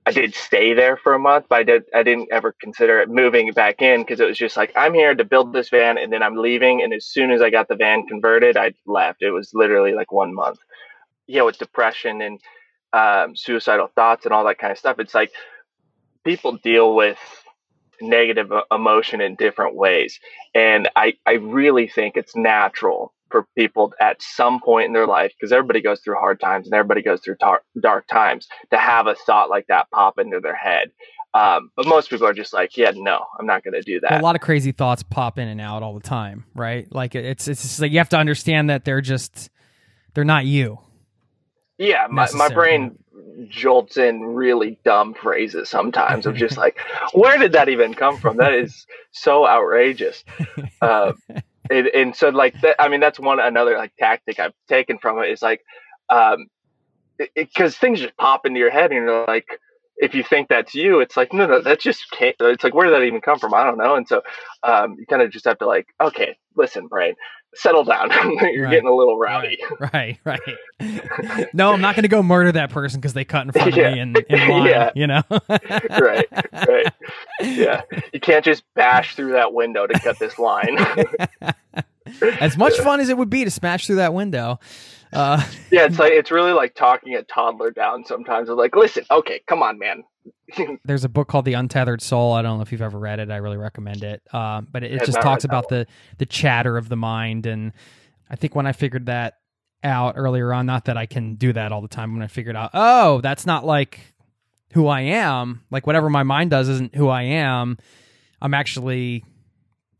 I did stay there for a month, but I did I didn't ever consider it moving back in because it was just like I'm here to build this van and then I'm leaving. And as soon as I got the van converted, I left. It was literally like one month. Yeah, with depression and um, suicidal thoughts and all that kind of stuff. It's like people deal with negative emotion in different ways, and I I really think it's natural for people at some point in their life, because everybody goes through hard times and everybody goes through tar- dark times, to have a thought like that pop into their head. Um, but most people are just like, yeah, no, I'm not going to do that. Well, a lot of crazy thoughts pop in and out all the time, right? Like it's it's just like you have to understand that they're just they're not you. Yeah, my, my brain jolts in really dumb phrases sometimes of just like, where did that even come from? That is so outrageous. Uh, and, and so like that, I mean, that's one another like tactic I've taken from it is like, um, because things just pop into your head and you're like, if you think that's you, it's like, no, no, that's just can't. It's like, where did that even come from? I don't know. And so, um, you kind of just have to like, okay, listen, brain, settle down. You're right. getting a little rowdy. Right, right. right. no, I'm not going to go murder that person because they cut in front of yeah. me in, in line, yeah. you know? right, right. Yeah. You can't just bash through that window to cut this line. as much fun as it would be to smash through that window. Uh, yeah, it's like it's really like talking a toddler down sometimes. It's like, listen, okay, come on, man. There's a book called The Untethered Soul. I don't know if you've ever read it. I really recommend it. Uh, but it, it just talks about the the chatter of the mind, and I think when I figured that out earlier on, not that I can do that all the time. When I figured out, oh, that's not like who I am. Like whatever my mind does isn't who I am. I'm actually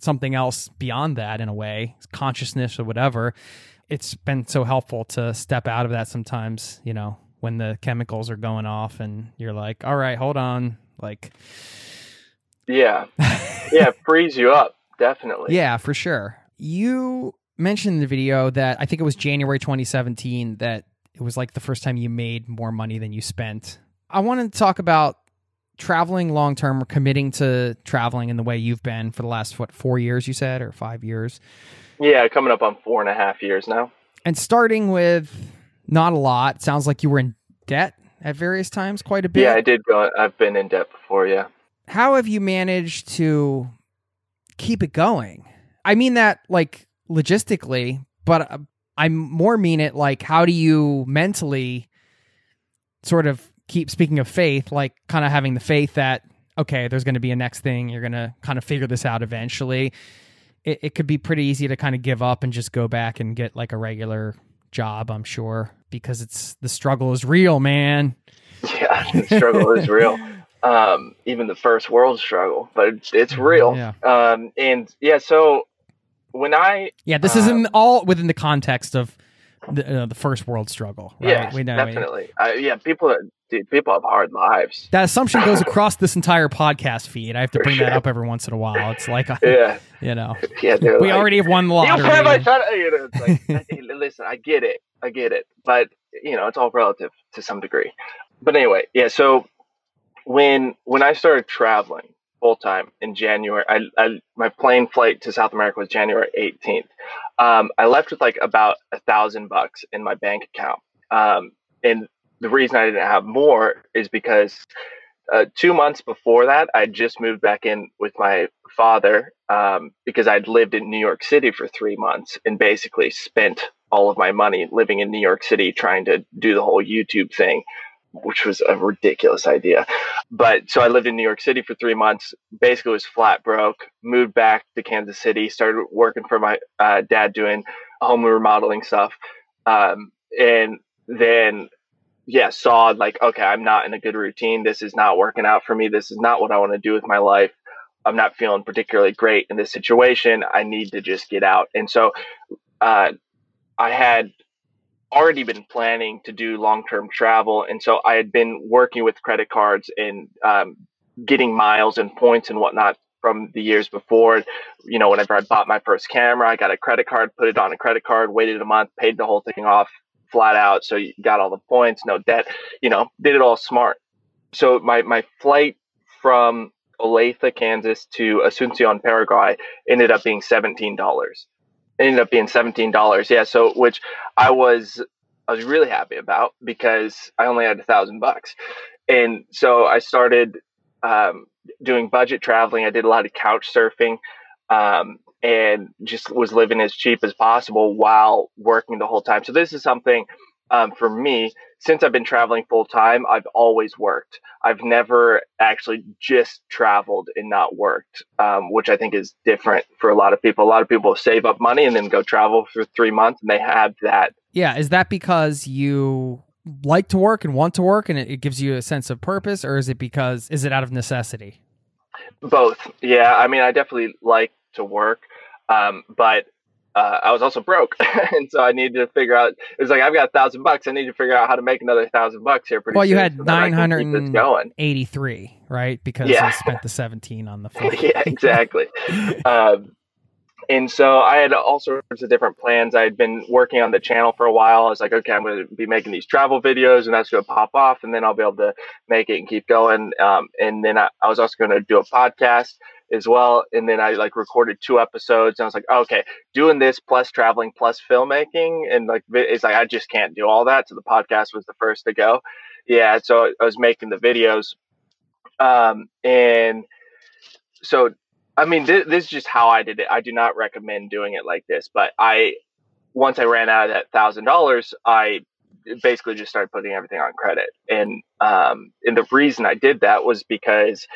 something else beyond that in a way, consciousness or whatever. It's been so helpful to step out of that sometimes, you know, when the chemicals are going off and you're like, all right, hold on. Like, yeah. Yeah, frees you up. Definitely. Yeah, for sure. You mentioned in the video that I think it was January 2017 that it was like the first time you made more money than you spent. I want to talk about traveling long term or committing to traveling in the way you've been for the last what four years you said or five years yeah coming up on four and a half years now and starting with not a lot sounds like you were in debt at various times quite a bit yeah i did go i've been in debt before yeah how have you managed to keep it going i mean that like logistically but uh, i more mean it like how do you mentally sort of keep speaking of faith, like kind of having the faith that okay, there's going to be a next thing. You're going to kind of figure this out eventually. It, it could be pretty easy to kind of give up and just go back and get like a regular job. I'm sure because it's the struggle is real, man. Yeah, the struggle is real. Um, even the first world struggle, but it's, it's real. Yeah. Um, and yeah, so when I yeah, this is in um, all within the context of the, uh, the first world struggle. Right? Yeah, we know, definitely. Uh, yeah, people dude, people have hard lives. That assumption goes across this entire podcast feed. I have to bring sure. that up every once in a while. It's like, a, yeah, you know, yeah, we like, already have won the lottery. You have, I you know, it's like, listen, I get it, I get it, but you know, it's all relative to some degree. But anyway, yeah. So when when I started traveling, full time in January. I, I, my plane flight to South America was January 18th. Um, I left with like about a thousand bucks in my bank account. Um, and the reason I didn't have more is because uh, two months before that, I just moved back in with my father um, because I'd lived in New York City for three months and basically spent all of my money living in New York City trying to do the whole YouTube thing, which was a ridiculous idea. But so I lived in New York City for three months, basically was flat broke, moved back to Kansas City, started working for my uh, dad doing home remodeling stuff. Um, and then yeah, saw like, okay, I'm not in a good routine. This is not working out for me. This is not what I want to do with my life. I'm not feeling particularly great in this situation. I need to just get out. And so, uh, I had already been planning to do long term travel. And so I had been working with credit cards and um, getting miles and points and whatnot from the years before. You know, whenever I bought my first camera, I got a credit card, put it on a credit card, waited a month, paid the whole thing off flat out. So you got all the points, no debt, you know, did it all smart. So my, my flight from Olathe, Kansas to Asuncion, Paraguay ended up being $17. ended up being $17. Yeah. So, which I was, I was really happy about because I only had a thousand bucks. And so I started um, doing budget traveling. I did a lot of couch surfing. Um, and just was living as cheap as possible while working the whole time. So this is something um, for me since I've been traveling full time. I've always worked. I've never actually just traveled and not worked, um, which I think is different for a lot of people. A lot of people save up money and then go travel for three months, and they have that. Yeah, is that because you like to work and want to work, and it, it gives you a sense of purpose, or is it because is it out of necessity? Both. Yeah, I mean, I definitely like to work. Um, but uh, I was also broke, and so I needed to figure out. It was like I've got a thousand bucks. I need to figure out how to make another thousand bucks here. Pretty well, you had so nine hundred eighty-three, right? Because yeah. you spent the seventeen on the flight. yeah, exactly. um, and so I had all sorts of different plans. I had been working on the channel for a while. I was like, okay, I'm going to be making these travel videos, and that's going to pop off, and then I'll be able to make it and keep going. Um, and then I, I was also going to do a podcast as well. And then I like recorded two episodes and I was like, okay, doing this plus traveling plus filmmaking. And like, it's like, I just can't do all that. So the podcast was the first to go. Yeah. So I was making the videos. Um, and so, I mean, th- this is just how I did it. I do not recommend doing it like this, but I, once I ran out of that thousand dollars, I basically just started putting everything on credit. And, um, and the reason I did that was because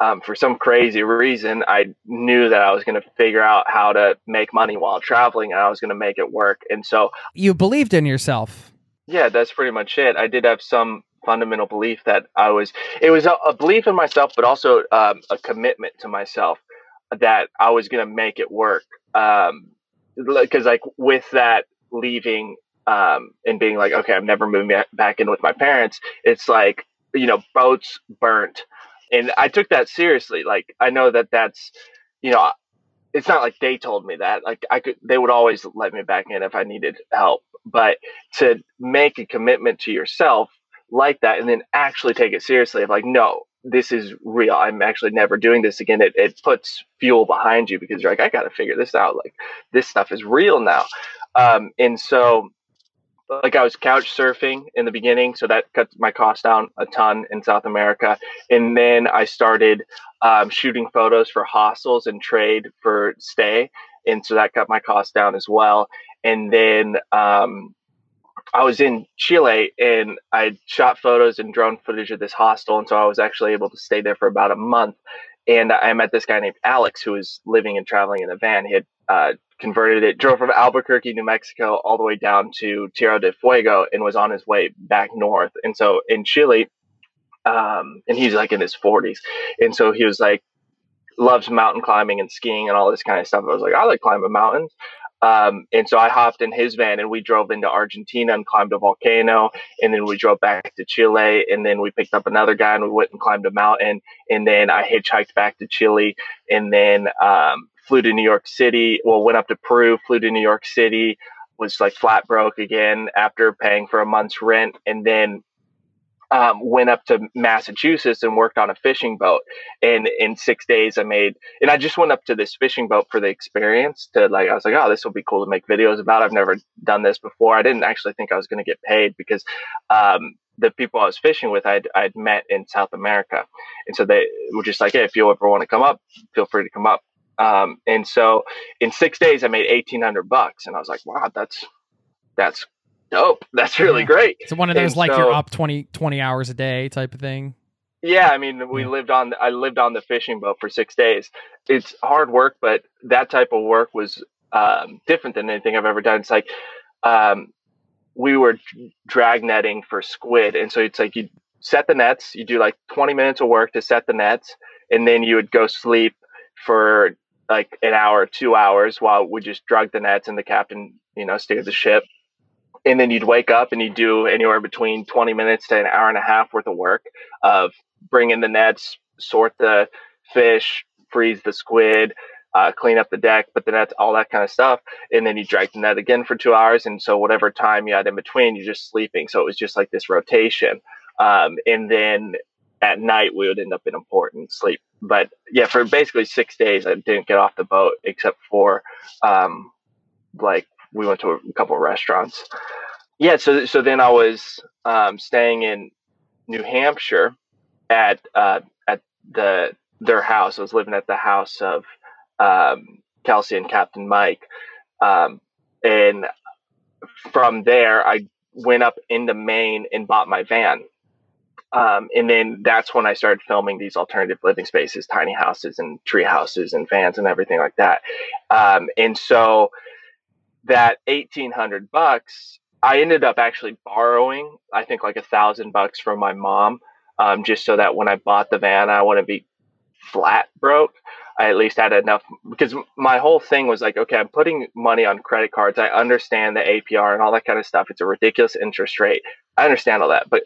um, for some crazy reason, I knew that I was going to figure out how to make money while traveling and I was going to make it work. And so you believed in yourself. Yeah, that's pretty much it. I did have some fundamental belief that I was, it was a, a belief in myself, but also um, a commitment to myself that I was going to make it work. Um, cause like with that leaving, um, and being like, okay, I'm never moving back in with my parents. It's like, you know, boats burnt and I took that seriously. Like I know that that's, you know, it's not like they told me that. Like I could, they would always let me back in if I needed help. But to make a commitment to yourself like that, and then actually take it seriously, of like, no, this is real. I'm actually never doing this again. It it puts fuel behind you because you're like, I got to figure this out. Like this stuff is real now. Um, and so like I was couch surfing in the beginning, so that cut my cost down a ton in South America. And then I started um, shooting photos for hostels and trade for stay, and so that cut my cost down as well. And then um, I was in Chile and I shot photos and drone footage of this hostel, and so I was actually able to stay there for about a month. And I met this guy named Alex who was living and traveling in a van. He had uh, converted it, drove from Albuquerque, New Mexico, all the way down to Tierra del Fuego, and was on his way back north. And so in Chile, um, and he's like in his 40s, and so he was like loves mountain climbing and skiing and all this kind of stuff. I was like, I like climbing mountains. Um, and so I hopped in his van and we drove into Argentina and climbed a volcano. And then we drove back to Chile. And then we picked up another guy and we went and climbed a mountain. And then I hitchhiked back to Chile. And then um, flew to New York City. Well, went up to Peru, flew to New York City, was like flat broke again after paying for a month's rent, and then um, went up to Massachusetts and worked on a fishing boat. And in six days, I made, and I just went up to this fishing boat for the experience to like, I was like, oh, this will be cool to make videos about. I've never done this before. I didn't actually think I was going to get paid because um, the people I was fishing with, I'd, I'd met in South America. And so they were just like, hey, if you ever want to come up, feel free to come up. Um, and so in six days, I made 1800 bucks. And I was like, wow, that's, that's dope. That's really yeah. great. So one of those and like so, you're up 20, 20 hours a day type of thing. Yeah, I mean, we lived on. I lived on the fishing boat for six days. It's hard work, but that type of work was um, different than anything I've ever done. It's like um, we were drag netting for squid, and so it's like you set the nets. You do like 20 minutes of work to set the nets, and then you would go sleep for like an hour, two hours, while we just drug the nets, and the captain, you know, steered the ship. And then you'd wake up and you'd do anywhere between 20 minutes to an hour and a half worth of work of bringing the nets sort the fish freeze the squid uh, clean up the deck put the nets all that kind of stuff. And then you drag the net again for two hours. And so whatever time you had in between you're just sleeping. So it was just like this rotation. Um, and then at night we would end up in important sleep but yeah for basically six days i didn't get off the boat except for um, like we went to a couple of restaurants. Yeah, so so then I was um, staying in New Hampshire at uh, at the their house. I was living at the house of um, Kelsey and Captain Mike, um, and from there I went up into Maine and bought my van. Um, and then that's when I started filming these alternative living spaces, tiny houses and tree houses and vans and everything like that. Um, and so that 1800 bucks i ended up actually borrowing i think like a thousand bucks from my mom um, just so that when i bought the van i wouldn't be flat broke. I at least had enough because my whole thing was like okay i'm putting money on credit cards. I understand the apr and all that kind of stuff. It's a ridiculous interest rate. I understand all that but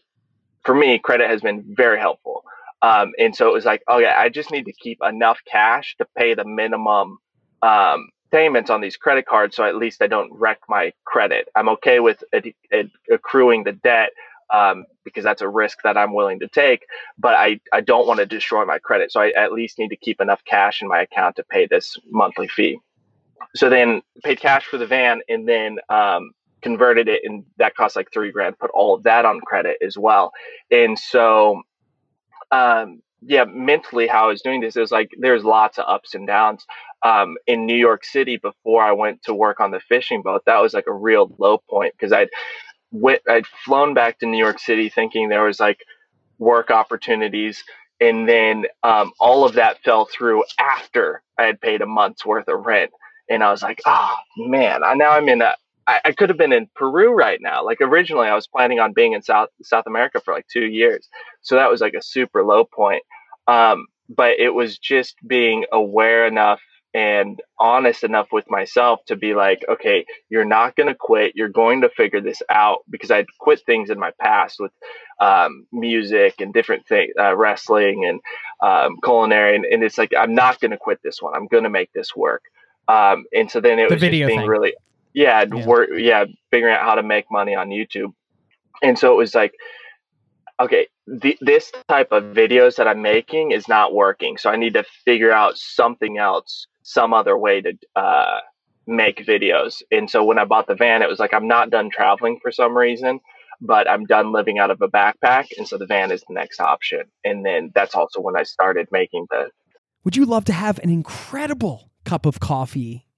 for me credit has been very helpful um, and so it was like oh yeah i just need to keep enough cash to pay the minimum um, payments on these credit cards, so at least I don't wreck my credit. I'm okay with ad- ad- accruing the debt um, because that's a risk that I'm willing to take, but I, I don't want to destroy my credit. So I at least need to keep enough cash in my account to pay this monthly fee. So then paid cash for the van and then um, converted it, and that cost like three grand. Put all of that on credit as well, and so um, yeah, mentally how I was doing this, is like there's lots of ups and downs. Um, in New York City before I went to work on the fishing boat, that was like a real low point because I'd went, I'd flown back to New York City thinking there was like work opportunities, and then um, all of that fell through after I had paid a month's worth of rent, and I was like, oh man, I, now I'm in a I, I could have been in Peru right now. Like originally, I was planning on being in South South America for like two years, so that was like a super low point. Um, but it was just being aware enough and honest enough with myself to be like, okay, you're not going to quit. You're going to figure this out because I'd quit things in my past with um, music and different things, uh, wrestling and um, culinary. And, and, it's like, I'm not going to quit this one. I'm going to make this work. Um, and so then it the was just being thing. really, yeah, yeah. Work, yeah, figuring out how to make money on YouTube. And so it was like, okay, the, this type of videos that I'm making is not working. So I need to figure out something else, some other way to uh, make videos. And so when I bought the van, it was like, I'm not done traveling for some reason, but I'm done living out of a backpack. And so the van is the next option. And then that's also when I started making the. Would you love to have an incredible cup of coffee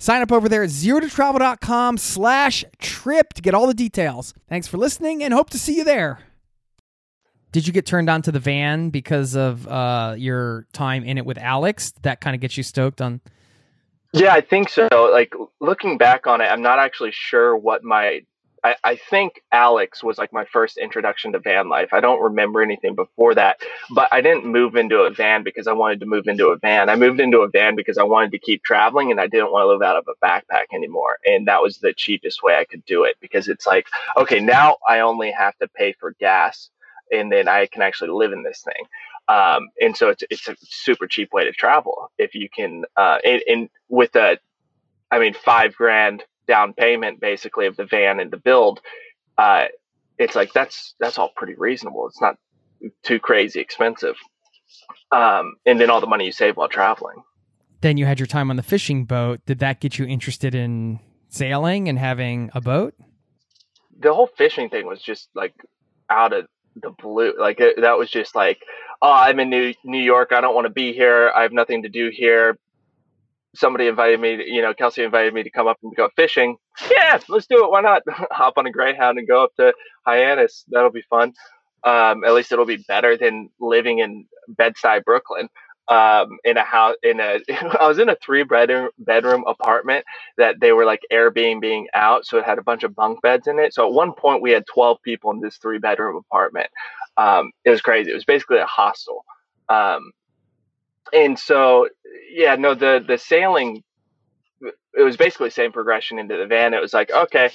sign up over there at zerototravel.com slash trip to get all the details. Thanks for listening and hope to see you there. Did you get turned on to the van because of uh, your time in it with Alex? That kind of gets you stoked on. Yeah, I think so. Like looking back on it, I'm not actually sure what my I, I, think Alex was like my first introduction to van life. I don't remember anything before that, but I didn't move into a van because I wanted to move into a van. I moved into a van because I wanted to keep traveling and I didn't want to live out of a backpack anymore. And that was the cheapest way I could do it because it's like, okay, now I only have to pay for gas and then I can actually live in this thing. Um, and so it's, it's a super cheap way to travel if you can, uh, and, and with a, I mean, five grand down payment basically of the van and the build, uh, it's like that's that's all pretty reasonable. It's not too crazy expensive. Um, and then all the money you save while traveling. Then you had your time on the fishing boat. Did that get you interested in sailing and having a boat? The whole fishing thing was just like out of the blue. Like it, that was just like, oh, I'm in New New York. I don't want to be here. I have nothing to do here somebody invited me, to, you know, Kelsey invited me to come up and go fishing. Yeah, let's do it. Why not? Hop on a Greyhound and go up to Hyannis. That'll be fun. Um, at least it'll be better than living in Bed-Stuy, Brooklyn. Um, in a house, in a, I was in a three bedroom bedroom apartment that they were like Airbnb out, so it had a bunch of bunk beds in it. So at one point we had twelve people in this three bedroom apartment. Um, it was crazy. It was basically a hostel. Um, and so yeah no the the sailing it was basically same progression into the van. It was like okay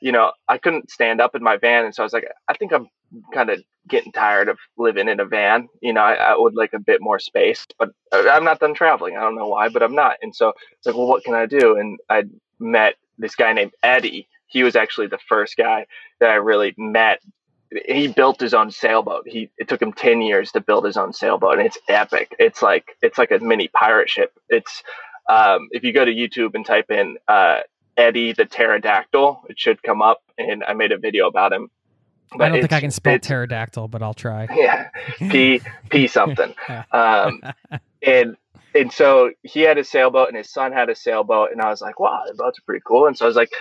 you know i couldn't stand up in my van. And so i was like i think i'm kind of getting tired of living in a van. You know I, I, would like a bit more space but i'm not done traveling. I don't know why but i'm not. And so it's like well what can i do? And i met this guy named eddie. He was actually the first guy that i really met he built his own sailboat. He it took him ten years to build his own sailboat, and it's epic. It's like it's like a mini pirate ship. It's um, if you go to YouTube and type in uh, Eddie the pterodactyl, it should come up, and I made a video about him. But I don't think I can spell pterodactyl, but I'll try. Yeah, P P something. um, and and so he had a sailboat, and his son had a sailboat, and I was like, wow, the boats are pretty cool. And so I was like,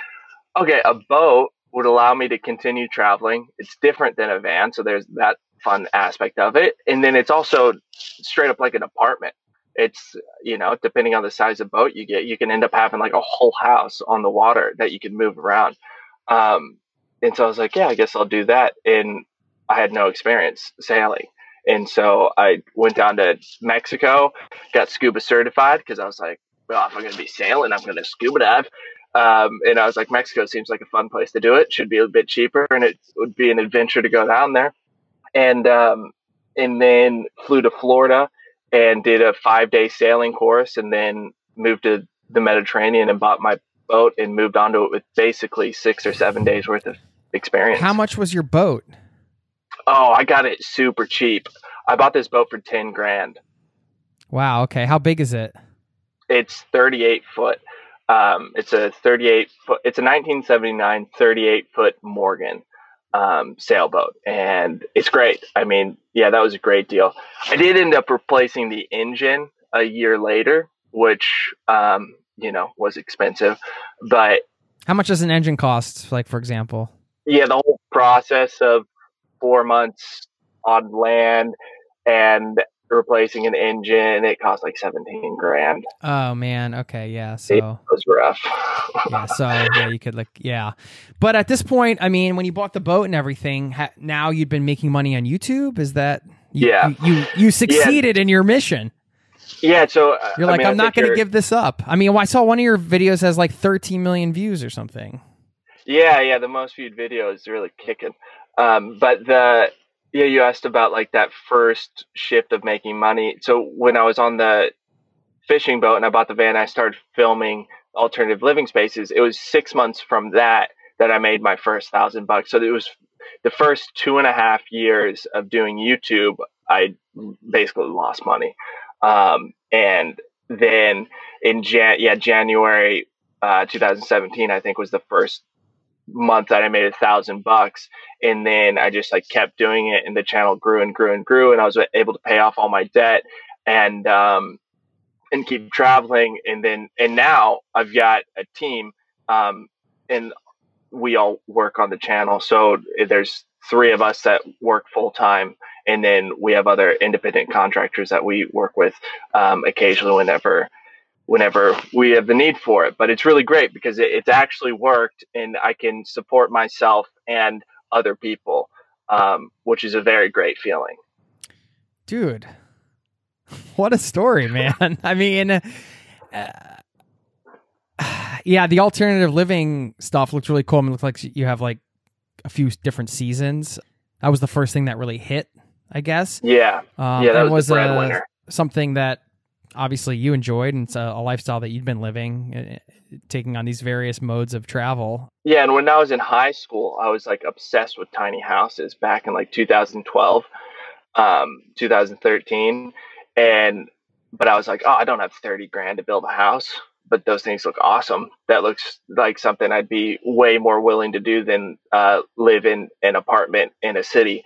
okay, a boat would allow me to continue traveling. It's different than a van, so there's that fun aspect of it. And then it's also straight up like an apartment. It's you know, depending on the size of boat you get, you can end up having like a whole house on the water that you can move around. Um, and so I was like, yeah, I guess I'll do that. And I had no experience sailing. And so I went down to Mexico, got scuba certified because I was like, well, if I'm going to be sailing, I'm going to scuba dive. Um, and I was like, Mexico seems like a fun place to do it. Should be a bit cheaper, and it would be an adventure to go down there. And um, and then flew to Florida and did a five day sailing course, and then moved to the Mediterranean and bought my boat and moved onto it with basically six or seven days worth of experience. How much was your boat? Oh, I got it super cheap. I bought this boat for ten grand. Wow. Okay. How big is it? It's thirty eight foot. Um, it's a 38 foot, it's a 1979 38 foot Morgan um, sailboat, and it's great. I mean, yeah, that was a great deal. I did end up replacing the engine a year later, which um, you know was expensive, but how much does an engine cost? Like for example, yeah, the whole process of four months on land and replacing an engine. It cost like 17 grand. Oh man. Okay. Yeah. So it was rough. yeah. So yeah, you could like, yeah. But at this point, I mean, when you bought the boat and everything, ha- now you'd been making money on YouTube. Is that, You, Yeah. you you, you succeeded in your mission. Yeah, so uh, You're I like, mean, I I'm not going to give this up. I mean, I saw one of your videos has like 13 million views or something. Yeah, yeah, the most viewed video is really kicking. Um, but the yeah, you asked about like that first shift of making money. So when I was on the fishing boat and I bought the van, I started filming alternative living spaces. It was six months from that that I made my first thousand bucks. So it was the first two and a half years of doing YouTube. I basically lost money, um, and then in Jan, yeah, January uh, 2017, I think was the first month that I made a thousand bucks. And then I just like kept doing it and the channel grew and grew and grew and I was able to pay off all my debt and, um, and keep traveling. And then, and now I've got a team, um, and we all work on the channel. So there's three of us that work full time. And then we have other independent contractors that we work with, um, occasionally whenever, whenever we have the need for it. But it's really great because it, it's actually worked and I can support myself and other people, um, which is a very great feeling. Dude, what a story, man. I mean, uh, yeah, the alternative living stuff looks really cool. I mean, it looks like you have like a few different seasons. That was the first thing that really hit, I guess. Yeah. Um, yeah, that was, the uh, something that obviously you enjoyed and it's a, a lifestyle that you'd been living, uh, taking on these various modes of travel. Yeah, and when I was in high school, I was like obsessed with tiny houses back in like 2012, um, 2013, and but I was like, oh, I don't have 30 grand to build a house, but those things look awesome. That looks like something I'd be way more willing to do than uh, live in an apartment in a city.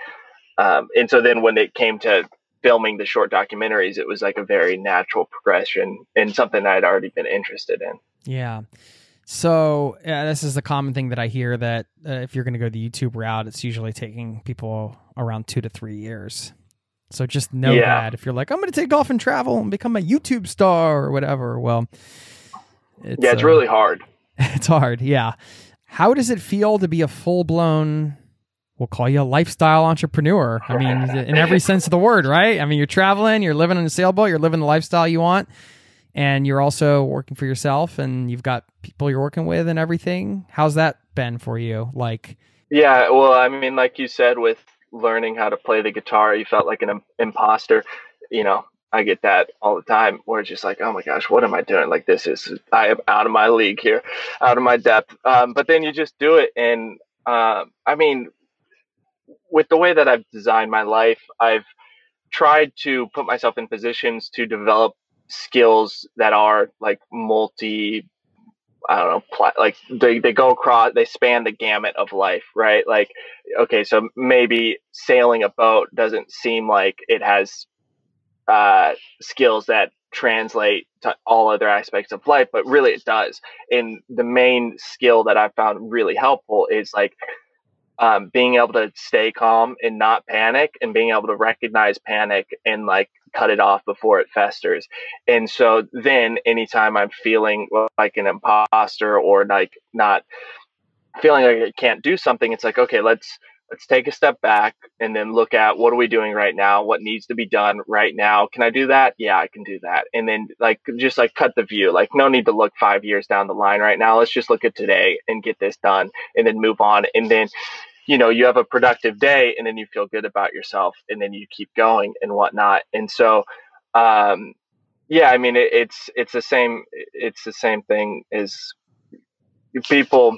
Um, and so then when it came to filming the short documentaries, it was like a very natural progression and something I'd already been interested in. Yeah. So yeah, this is a common thing that I hear that uh, if you're going to go the YouTube route, it's usually taking people around two to three years. So just know Yeah. that if you're like, I'm going to take off and travel and become a YouTube star or whatever, well, it's, yeah, it's uh, really hard. it's hard. Yeah. How does it feel to be a full blown? We'll call you a lifestyle entrepreneur. I mean, in every sense of the word, right? I mean, you're traveling, you're living in a sailboat, you're living the lifestyle you want, and you're also working for yourself, and you've got people you're working with and everything. How's that been for you? Like, Yeah, well, I mean, like you said, with learning how to play the guitar, you felt like an im- imposter. You know, I get that all the time where it's just like, oh my gosh, what am I doing? Like, this is, I am out of my league here, out of my depth. Um, but then you just do it. And um, I mean, with the way that I've designed my life, I've tried to put myself in positions to develop skills that are like multi I don't know, pla- like they, they go across, they span the gamut of life, right? Like, okay, so maybe sailing a boat doesn't seem like it has uh, skills that translate to all other aspects of life, but really it does. And the main skill that I found really helpful is like um, being able to stay calm and not panic, and being able to recognize panic and like cut it off before it festers. And so then anytime I'm feeling like an imposter or like not feeling like I can't do something, it's like, okay, let's let's take a step back and then look at what are we doing right now? What needs to be done right now? Can I do that? Yeah, I can do that. And then like just like cut the view. Like no need to look five years down the line right now. Let's just look at today and get this done and then move on. And then you know you have a productive day and then you feel good about yourself and then you keep going and whatnot. And so um yeah i mean it, it's it's the same it's the same thing as people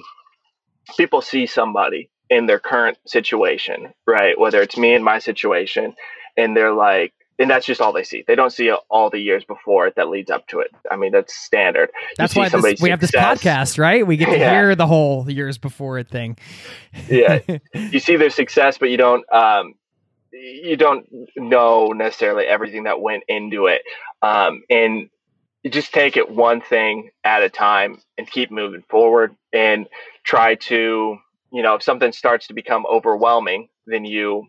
people see somebody in their current situation right? Whether it's me in my situation and they're like and that's just all they see they don't see all the years before it that leads up to it i mean that's standard that's why this, we have this podcast, right? We get to Yeah. hear the whole years before it thing. yeah you see their success but you don't um you don't know necessarily everything that went into it um and you just take it one thing at a time and keep moving forward and try to you know if something starts to become overwhelming then you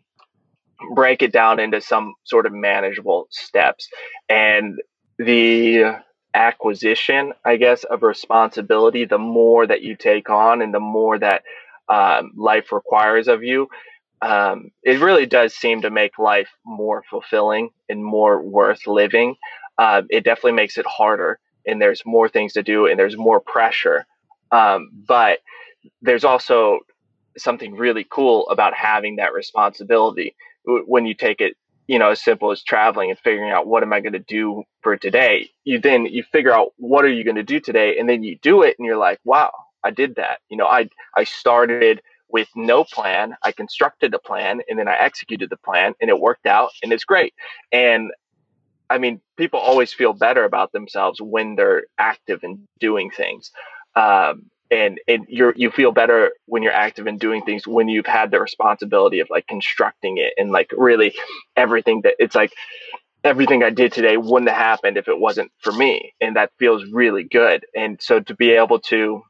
break it down into some sort of manageable steps and the acquisition i guess of responsibility the more that you take on and the more that um, life requires of you um, it really does seem to make life more fulfilling and more worth living. Uh, it definitely makes it harder, and there's more things to do, and there's more pressure. Um, but there's also something really cool about having that responsibility when you take it you know as simple as traveling and figuring out what am i going to do for today you then you figure out what are you going to do today and then you do it and you're like wow i did that. You know i i started with no plan i constructed a plan and then i executed the plan and it worked out and it's great. And i mean people always feel better about themselves when they're active and doing things. Um, and and you're you feel better when you're active and doing things when you've had the responsibility of like constructing it and like really everything that it's like everything I did today wouldn't have happened if it wasn't for me and that feels really good. And so to be able to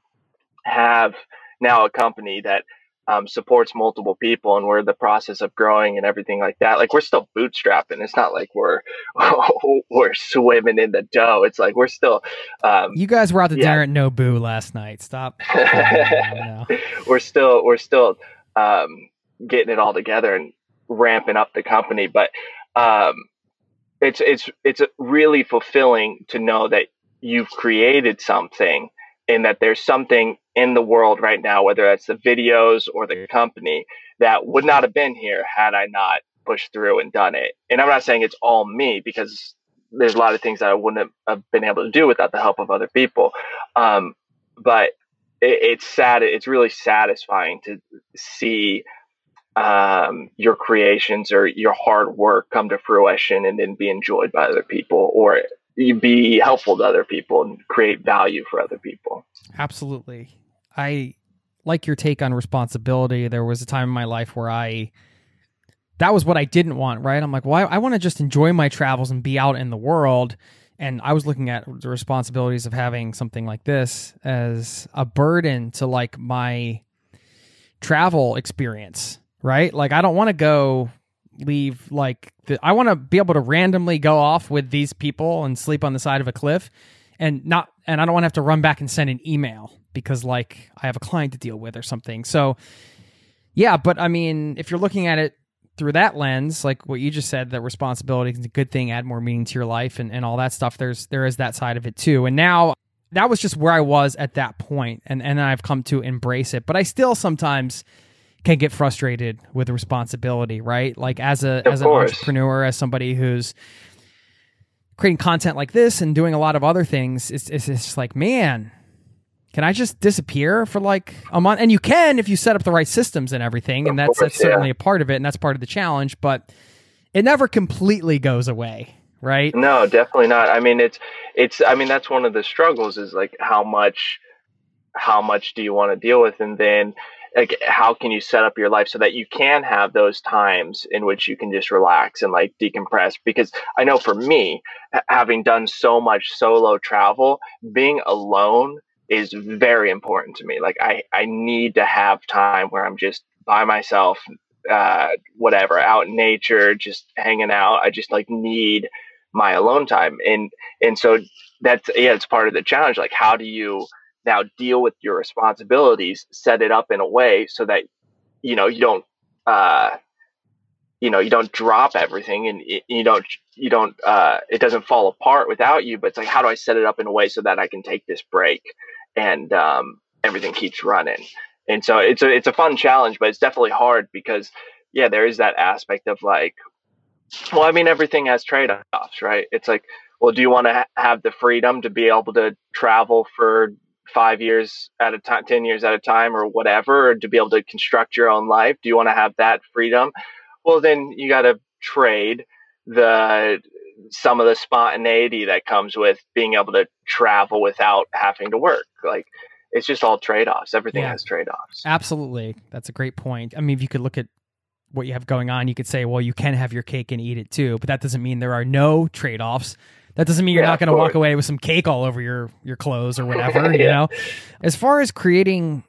have now a company that um, supports multiple people and we're in the process of growing and everything like that like we're still bootstrapping. It's not like we're we're swimming in the dough. It's like we're still um, you guys were out to yeah. dinner at nobu last night. Stop we're still we're still um, getting it all together and ramping up the company but um, it's it's it's really fulfilling to know that you've created something and that there's something in the world right now, whether that's the videos or the company, that would not have been here had I not pushed through and done it. And I'm not saying it's all me because there's a lot of things that I wouldn't have been able to do without the help of other people. Um, but it, it's sad. It's really satisfying to see um, your creations or your hard work come to fruition and then be enjoyed by other people or be helpful to other people and create value for other people. Absolutely. I like your take on responsibility. There was a time in my life where I that was what I didn't want, right? I'm like, well, I, I want to just enjoy my travels and be out in the world. And I was looking at the responsibilities of having something like this as a burden to like my travel experience, right? Like, I don't want to go leave like the, I want to be able to randomly go off with these people and sleep on the side of a cliff and not and I don't want to have to run back and send an email because like I have a client to deal with or something. So yeah, but I mean, if you're looking at it through that lens, like what you just said, that responsibility is a good thing, add more meaning to your life and, and all that stuff. There's there is that side of it too. And now that was just where I was at that point, and and I've come to embrace it. But I still sometimes can get frustrated with responsibility, right? Like as a of as course. an entrepreneur, as somebody who's creating content like this and doing a lot of other things, it's, it's, just like, man, can I just disappear for like a month? And you can if you set up the right systems and everything, and that's course, that's certainly a part of it, and that's part of the challenge. But it never completely goes away, right? No, definitely not. I mean, it's it's. I mean, that's one of the struggles is like how much how much do you want to deal with, and then like how can you set up your life so that you can have those times in which you can just relax and like decompress? Because i know for me having done so much solo travel being alone is very important to me. Like i i need to have time where i'm just by myself uh whatever out in nature just hanging out. I just like need my alone time. And and so that's yeah it's part of the challenge. Like how do you now deal with your responsibilities, set it up in a way so that you know you don't uh, you know you don't drop everything and you don't you don't uh, it doesn't fall apart without you. But it's like how do I set it up in a way so that I can take this break and um, everything keeps running. And so it's a it's a fun challenge, but it's definitely hard because yeah, there is that aspect of like, well, I mean, everything has trade offs, right? It's like, well, do you want to ha- have the freedom to be able to travel for five years at a time, 10 years at a time, or whatever, or to be able to construct your own life? Do you want to have that freedom? Well, then you got to trade the some of the spontaneity that comes with being able to travel without having to work. Like it's just all trade offs. Everything yeah. has trade offs. Absolutely. That's a great point. I mean, if you could look at what you have going on, you could say, well, you can have your cake and eat it too, but that doesn't mean there are no trade offs. That doesn't mean you're yeah, not going to walk away with some cake all over your your clothes or whatever. yeah. You know, as far as creating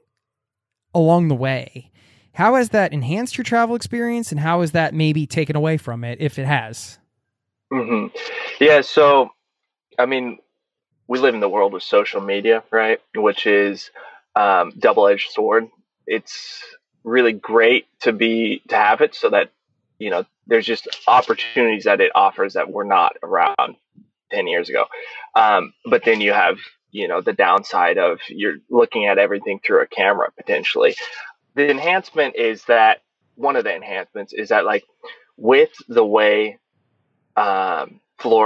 along the way, how has that enhanced your travel experience, and how has that maybe taken away from it, if it has? Mm-hmm. Yeah. So, I mean, we live in the world of social media, right? Which is um, double edged sword. It's really great to be to have it so that you know there's just opportunities that it offers that were not around 10 years ago um, but then you have you know the downside of you're looking at everything through a camera potentially the enhancement is that one of the enhancements is that like with the way um,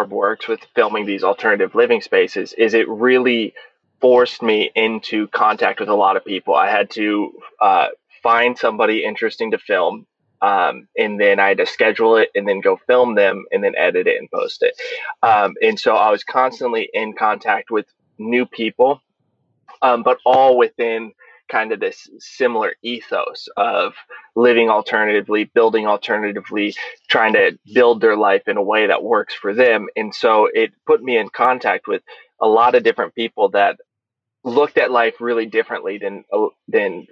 works with filming these alternative living spaces is it really forced me into contact with a lot of people. I had to uh, find somebody interesting to film, um, and then I had to schedule it and then go film them and then edit it and post it. Um, and so I was constantly in contact with new people, um, but all within kind of this similar ethos of living alternatively, building alternatively, trying to build their life in a way that works for them. And so it put me in contact with a lot of different people that looked at life really differently than uh, than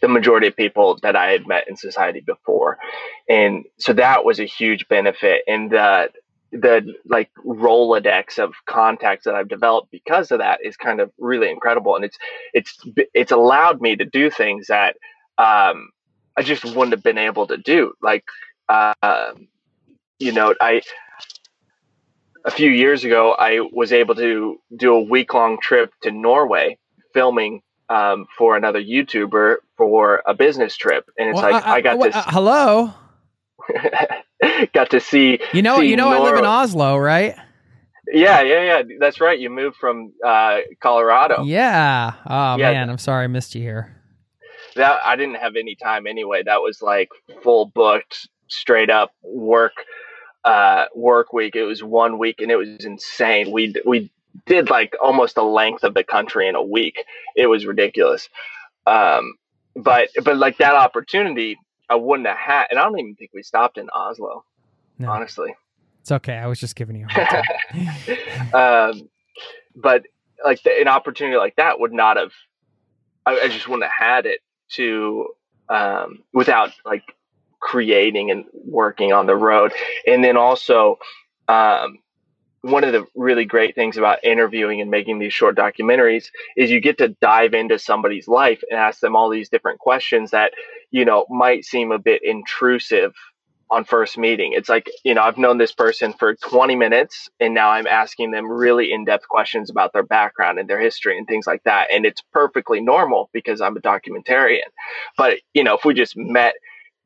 the majority of people that I had met in society before. And so that was a huge benefit. And the the like Rolodex of contacts that I've developed because of that is kind of really incredible. And it's it's it's allowed me to do things that um, I just wouldn't have been able to do. Like uh, you know, I a few years ago I was able to do a week long trip to Norway filming um, for another YouTuber for a business trip, and it's well, like I, I got this. Uh, hello. got to see. You know, see you know, Nor- I live in Oslo, right? Yeah, yeah, yeah. That's right. You moved from uh, Colorado. Yeah. Oh yeah. man, I'm sorry I missed you here. That I didn't have any time anyway. That was like full booked, straight up work uh, work week. It was one week, and it was insane. We we did like almost the length of the country in a week. It was ridiculous. Um, but but like that opportunity, I wouldn't have had, and I don't even think we stopped in Oslo. No. Honestly, it's okay. I was just giving you. um, but like the, an opportunity like that would not have. I, I just wouldn't have had it to um, without like creating and working on the road, and then also um, one of the really great things about interviewing and making these short documentaries is you get to dive into somebody's life and ask them all these different questions that you know might seem a bit intrusive on first meeting. It's like you know i've known this person for 20 minutes and now i'm asking them really in-depth questions about their background and their history and things like that. And it's perfectly normal because i'm a documentarian. But you know if we just met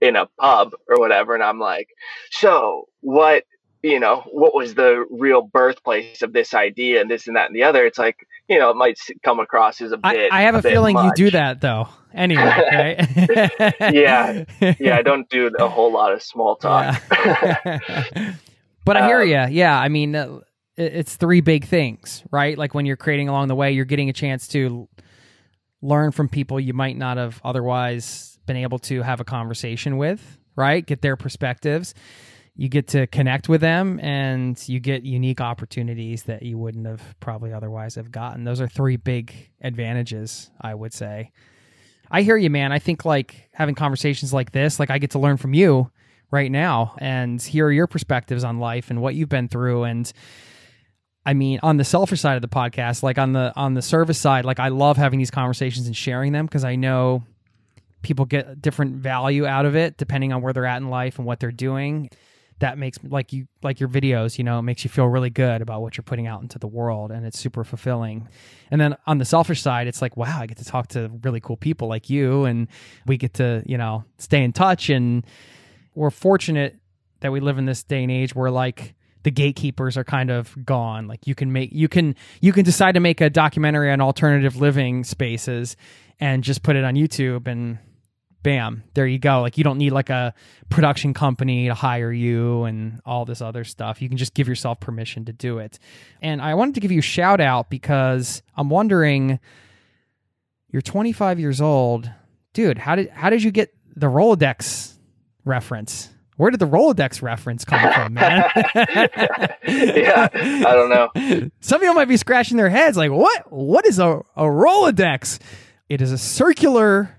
in a pub or whatever and i'm like so what you know, what was the real birthplace of this idea and this and that and the other. It's like, you know, it might come across as a bit. I, I have a, a feeling much. you do that though. Anyway, right? yeah, yeah. I don't do a whole lot of small talk. Yeah. but I hear um, you. Yeah, I mean, uh, it's three big things, right? Like when you're creating along the way, you're getting a chance to learn from people you might not have otherwise been able to have a conversation with, right? Get their perspectives you get to connect with them and you get unique opportunities that you wouldn't have probably otherwise have gotten. Those are three big advantages, I would say. I hear you, man. I think like having conversations like this, like I get to learn from you right now and hear your perspectives on life and what you've been through and I mean, on the selfish side of the podcast, like on the on the service side, like I love having these conversations and sharing them because I know people get different value out of it depending on where they're at in life and what they're doing that makes like you like your videos you know makes you feel really good about what you're putting out into the world and it's super fulfilling. And then on the selfish side it's like wow i get to talk to really cool people like you and we get to you know stay in touch and we're fortunate that we live in this day and age where like the gatekeepers are kind of gone. Like you can make you can you can decide to make a documentary on alternative living spaces and just put it on youtube and bam, there you go. Like you don't need like a production company to hire you and all this other stuff. You can just give yourself permission to do it. And I wanted to give you a shout out because I'm wondering you're 25 years old. Dude, how did how did you get the Rolodex reference? Where did the Rolodex reference come from, man? yeah, I don't know. Some people might be scratching their heads like, what? What is a, a Rolodex? It is a circular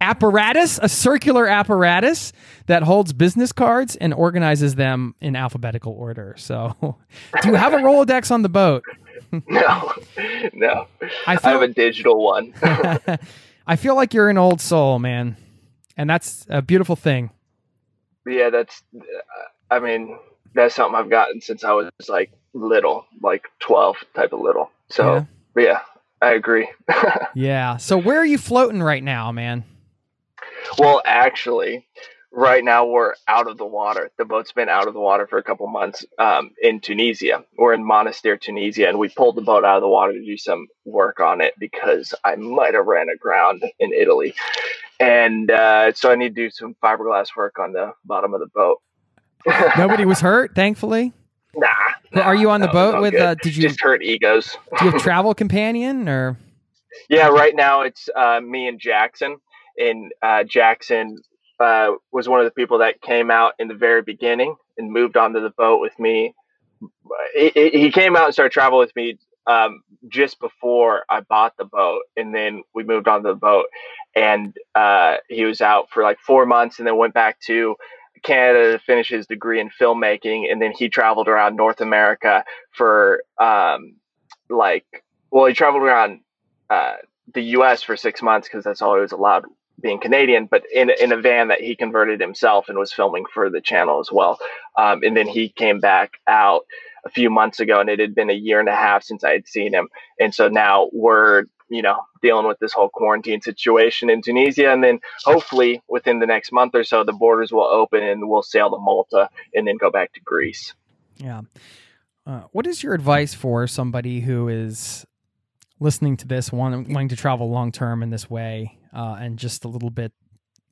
apparatus, a circular apparatus that holds business cards and organizes them in alphabetical order. So, do you have a Rolodex on the boat? no, no. I, feel, I have a digital one. I feel like you're an old soul, man. and that's a beautiful thing. Yeah, that's. I mean, that's something I've gotten since I was like little, like twelve type of little. So yeah, yeah I agree. yeah. So where are you floating right now, man? Well, actually, right now we're out of the water. The boat's been out of the water for a couple months um, in Tunisia. We're in Monastir, Tunisia, and we pulled the boat out of the water to do some work on it because I might have ran aground in Italy. And uh, so I need to do some fiberglass work on the bottom of the boat. Nobody was hurt, thankfully. Nah. nah Are you on the boat with? Uh, did you just hurt egos? do you have travel companion or? Yeah, right now it's uh, me and Jackson. And uh, Jackson uh, was one of the people that came out in the very beginning and moved onto the boat with me. He, he came out and started travel with me um, just before I bought the boat, and then we moved onto the boat. And uh, he was out for like four months, and then went back to Canada to finish his degree in filmmaking, and then he traveled around North America for um, like well, he traveled around uh, the U.S. for six months because that's all he was allowed being Canadian, but in in a van that he converted himself and was filming for the channel as well. Um, and then he came back out a few months ago, and it had been a year and a half since I had seen him, and so now we're you know dealing with this whole quarantine situation in Tunisia, and then hopefully within the next month or so, the borders will open and we'll sail to Malta and then go back to Greece. Yeah. Uh, what is your advice for somebody who is listening to this, wanting, wanting to travel long term in this way, uh, and just a little bit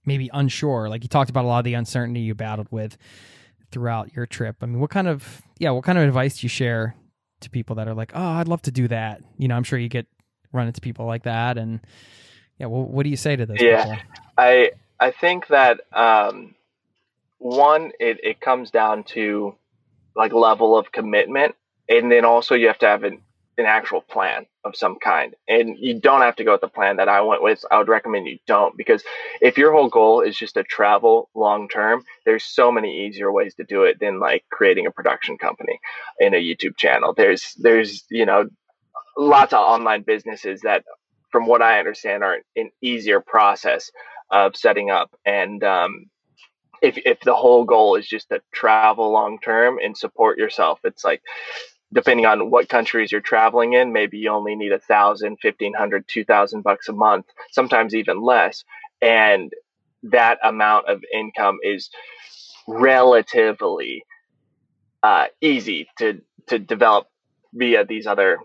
maybe unsure? Like you talked about a lot of the uncertainty you battled with throughout your trip. I mean, what kind of yeah, what kind of advice do you share to people that are like, oh, I'd love to do that? You know, I'm sure you get run into people like that, and yeah, well, what do you say to those? Yeah, people? I I think that um, one, it it comes down to like level of commitment, and then also you have to have an an actual plan of some kind. And you don't have to go with the plan that I went with. I would recommend you don't because if your whole goal is just to travel long term, there's so many easier ways to do it than like creating a production company in a YouTube channel. There's there's, you know, lots of online businesses that from what I understand are an easier process of setting up and um, if, if the whole goal is just to travel long term and support yourself, it's like depending on what countries you're traveling in, maybe you only need a thousand, fifteen hundred, two thousand bucks a month, sometimes even less. And that amount of income is relatively uh, easy to to develop via these other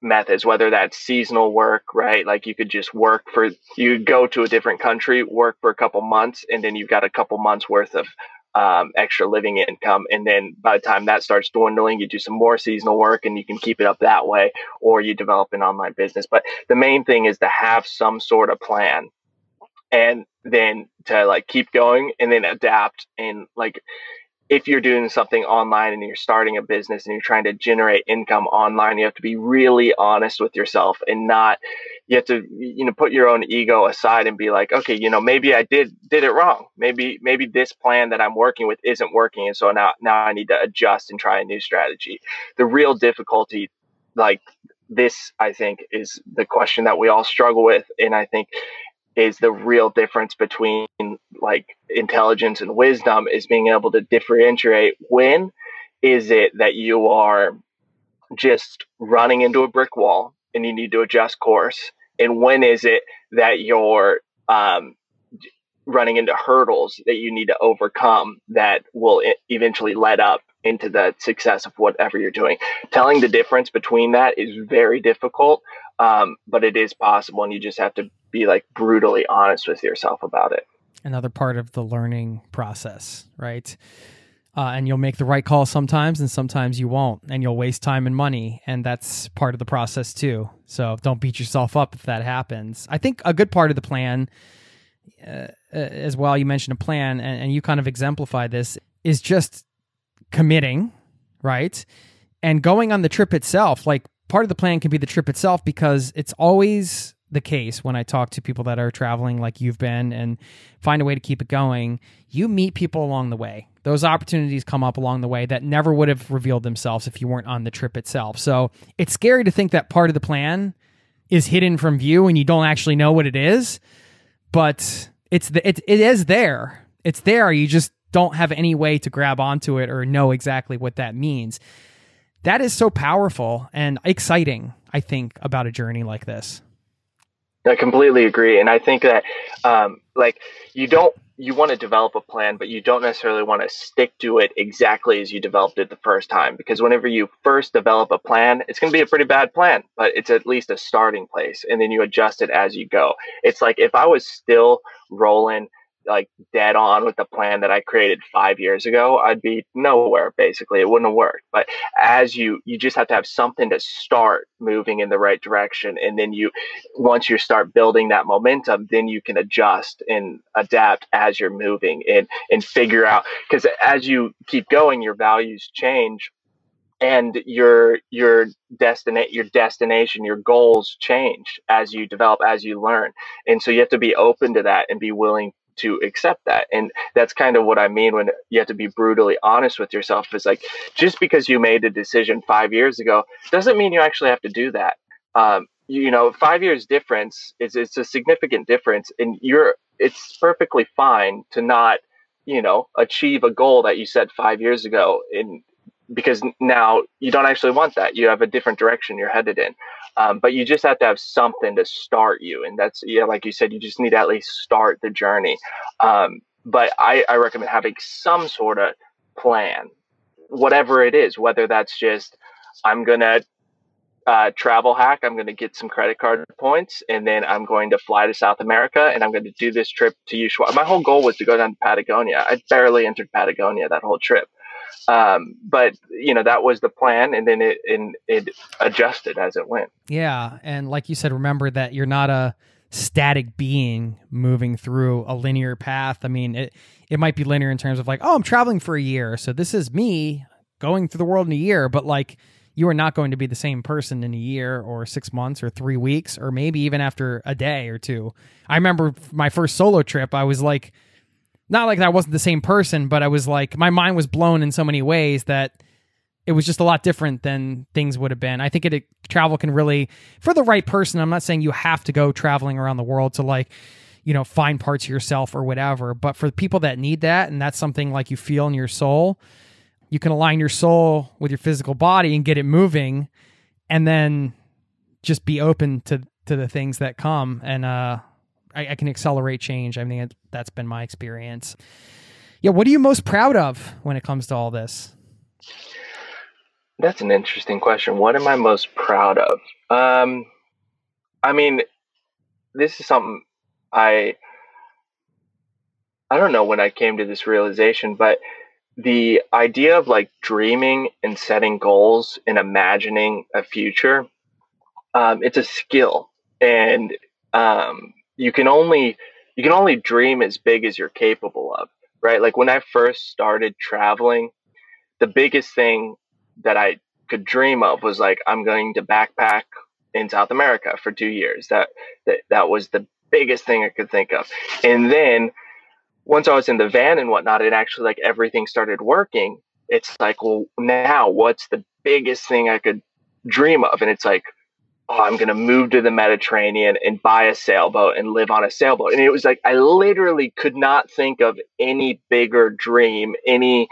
methods whether that's seasonal work right like you could just work for you go to a different country work for a couple months and then you've got a couple months worth of um, extra living income. And then by the time that starts dwindling, you do some more seasonal work and you can keep it up that way, or you develop an online business. But the main thing is to have some sort of plan and then to like keep going and then adapt and like if you're doing something online and you're starting a business and you're trying to generate income online, you have to be really honest with yourself and not you have to you know put your own ego aside and be like, okay, you know, maybe I did did it wrong. Maybe maybe this plan that I'm working with isn't working and so now now I need to adjust and try a new strategy. The real difficulty like this I think is the question that we all struggle with and I think is the real difference between like intelligence and wisdom is being able to differentiate when is it that you are just running into a brick wall and you need to adjust course and when is it that you're um, running into hurdles that you need to overcome that will eventually let up into the success of whatever you're doing. Telling the difference between that is very difficult um, but it is possible and you just have to be like brutally honest with yourself about it. Another part of the learning process right? Uh, and you'll make the right call sometimes and sometimes you won't and you'll waste time and money and that's part of the process too. So don't beat yourself up if that happens. I think a good part of the plan uh, uh as well you mentioned a plan and, and you kind of exemplify this is just committing right and going on the trip itself like part of the plan can be the trip itself because it's always the case when I talk to people that are traveling like you've been and find a way to keep it going. You meet people along the way. Those opportunities come up along the way that never would have revealed themselves if you weren't on the trip itself. So it's scary to think that part of the plan is hidden from view and you don't actually know what it is. But it's the it, it is there. It's there. You just don't have any way to grab onto it or know exactly what that means. That is so powerful and exciting, I think, about a journey like this. I completely agree. And I think that, um, like, you don't, you want to develop a plan, but you don't necessarily want to stick to it exactly as you developed it the first time. Because whenever you first develop a plan, it's going to be a pretty bad plan, but it's at least a starting place. And then you adjust it as you go. It's like if I was still rolling like dead on with the plan that I created five years ago, I'd be nowhere basically. It wouldn't have worked. But as you, you just have to have something to start moving in the right direction. And then you, once you start building that momentum, then you can adjust and adapt as you're moving and, and figure out, because as you keep going, your values change and your your destinate your destination your goals change as you develop as you learn and so you have to be open to that and be willing to accept that. And that's kind of what I mean when you have to be brutally honest with yourself. Is like just because you made a decision five years ago doesn't mean you actually have to do that. Um, you know, five years difference is it's a significant difference, and you're it's perfectly fine to not you know achieve a goal that you set five years ago in because now you don't actually want that. You have a different direction you're headed in. Um, but you just have to have something to start you. And that's, yeah, like you said, you just need to at least start the journey. Um, but I, I recommend having some sort of plan, whatever it is, whether that's just, I'm going to uh, travel hack. I'm going to get some credit card points and then I'm going to fly to South America and I'm going to do this trip to Ushuaia. My whole goal was to go down to Patagonia. I barely entered Patagonia that whole trip. Um, but you know that was the plan, and then it and it adjusted as it went. Yeah, and like you said, remember that you're not a static being moving through a linear path. I mean, it it might be linear in terms of like, oh, I'm traveling for a year, so this is me going through the world in a year, but like you are not going to be the same person in a year or six months or three weeks or maybe even after a day or two. I remember my first solo trip, I was like not like I wasn't the same person, but I was like my mind was blown in so many ways that it was just a lot different than things would have been. I think it, it travel can really for the right person. I'm not saying you have to go traveling around the world to like you know find parts of yourself or whatever, but for the people that need that and that's something like you feel in your soul, you can align your soul with your physical body and get it moving and then just be open to to the things that come and uh I, I can accelerate change. I mean, that's been my experience. Yeah, what are you most proud of when it comes to all this? That's an interesting question. What am I most proud of? Um, I mean, this is something I I don't know when I came to this realization, but the idea of like dreaming and setting goals and imagining a future, um, it's a skill, and um, you can only you can only dream as big as you're capable of, right? Like when I first started traveling, the biggest thing that I could dream of was like I'm going to backpack in South America for 2 years. That that that was the biggest thing I could think of. And then once I was in the van and whatnot, and actually like everything started working, it's like, well, now what's the biggest thing I could dream of? And it's like, I'm going to move to the Mediterranean and buy a sailboat and live on a sailboat. And it was like, I literally could not think of any bigger dream, any,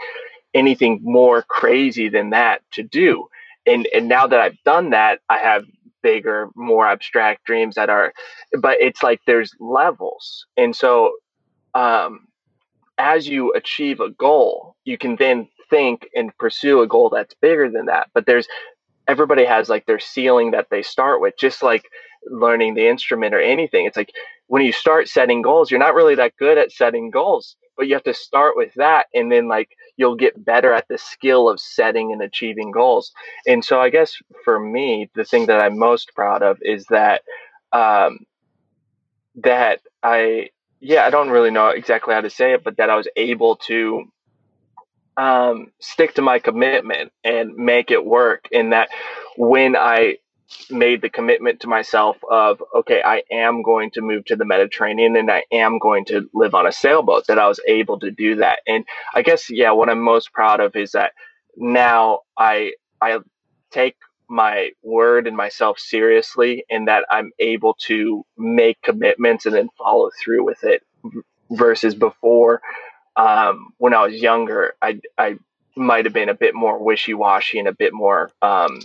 anything more crazy than that to do. And, and now that I've done that, I have bigger, more abstract dreams that are, but it's like there's levels. And so, um, as you achieve a goal, you can then think and pursue a goal that's bigger than that. But there's everybody has like their ceiling that they start with, just like learning the instrument or anything. It's like when you start setting goals, you're not really that good at setting goals, but you have to start with that. And then like you'll get better at the skill of setting and achieving goals. And so I guess for me, the thing that I'm most proud of is that, um, that I, yeah, I don't really know exactly how to say it, but that I was able to um, stick to my commitment and make it work. In that, when I made the commitment to myself of, okay, I am going to move to the Mediterranean and I am going to live on a sailboat, that I was able to do that. And I guess, yeah, what I'm most proud of is that now I, I take my word and myself seriously and that I'm able to make commitments and then follow through with it versus before. Um, when I was younger, I I might have been a bit more wishy washy and a bit more um,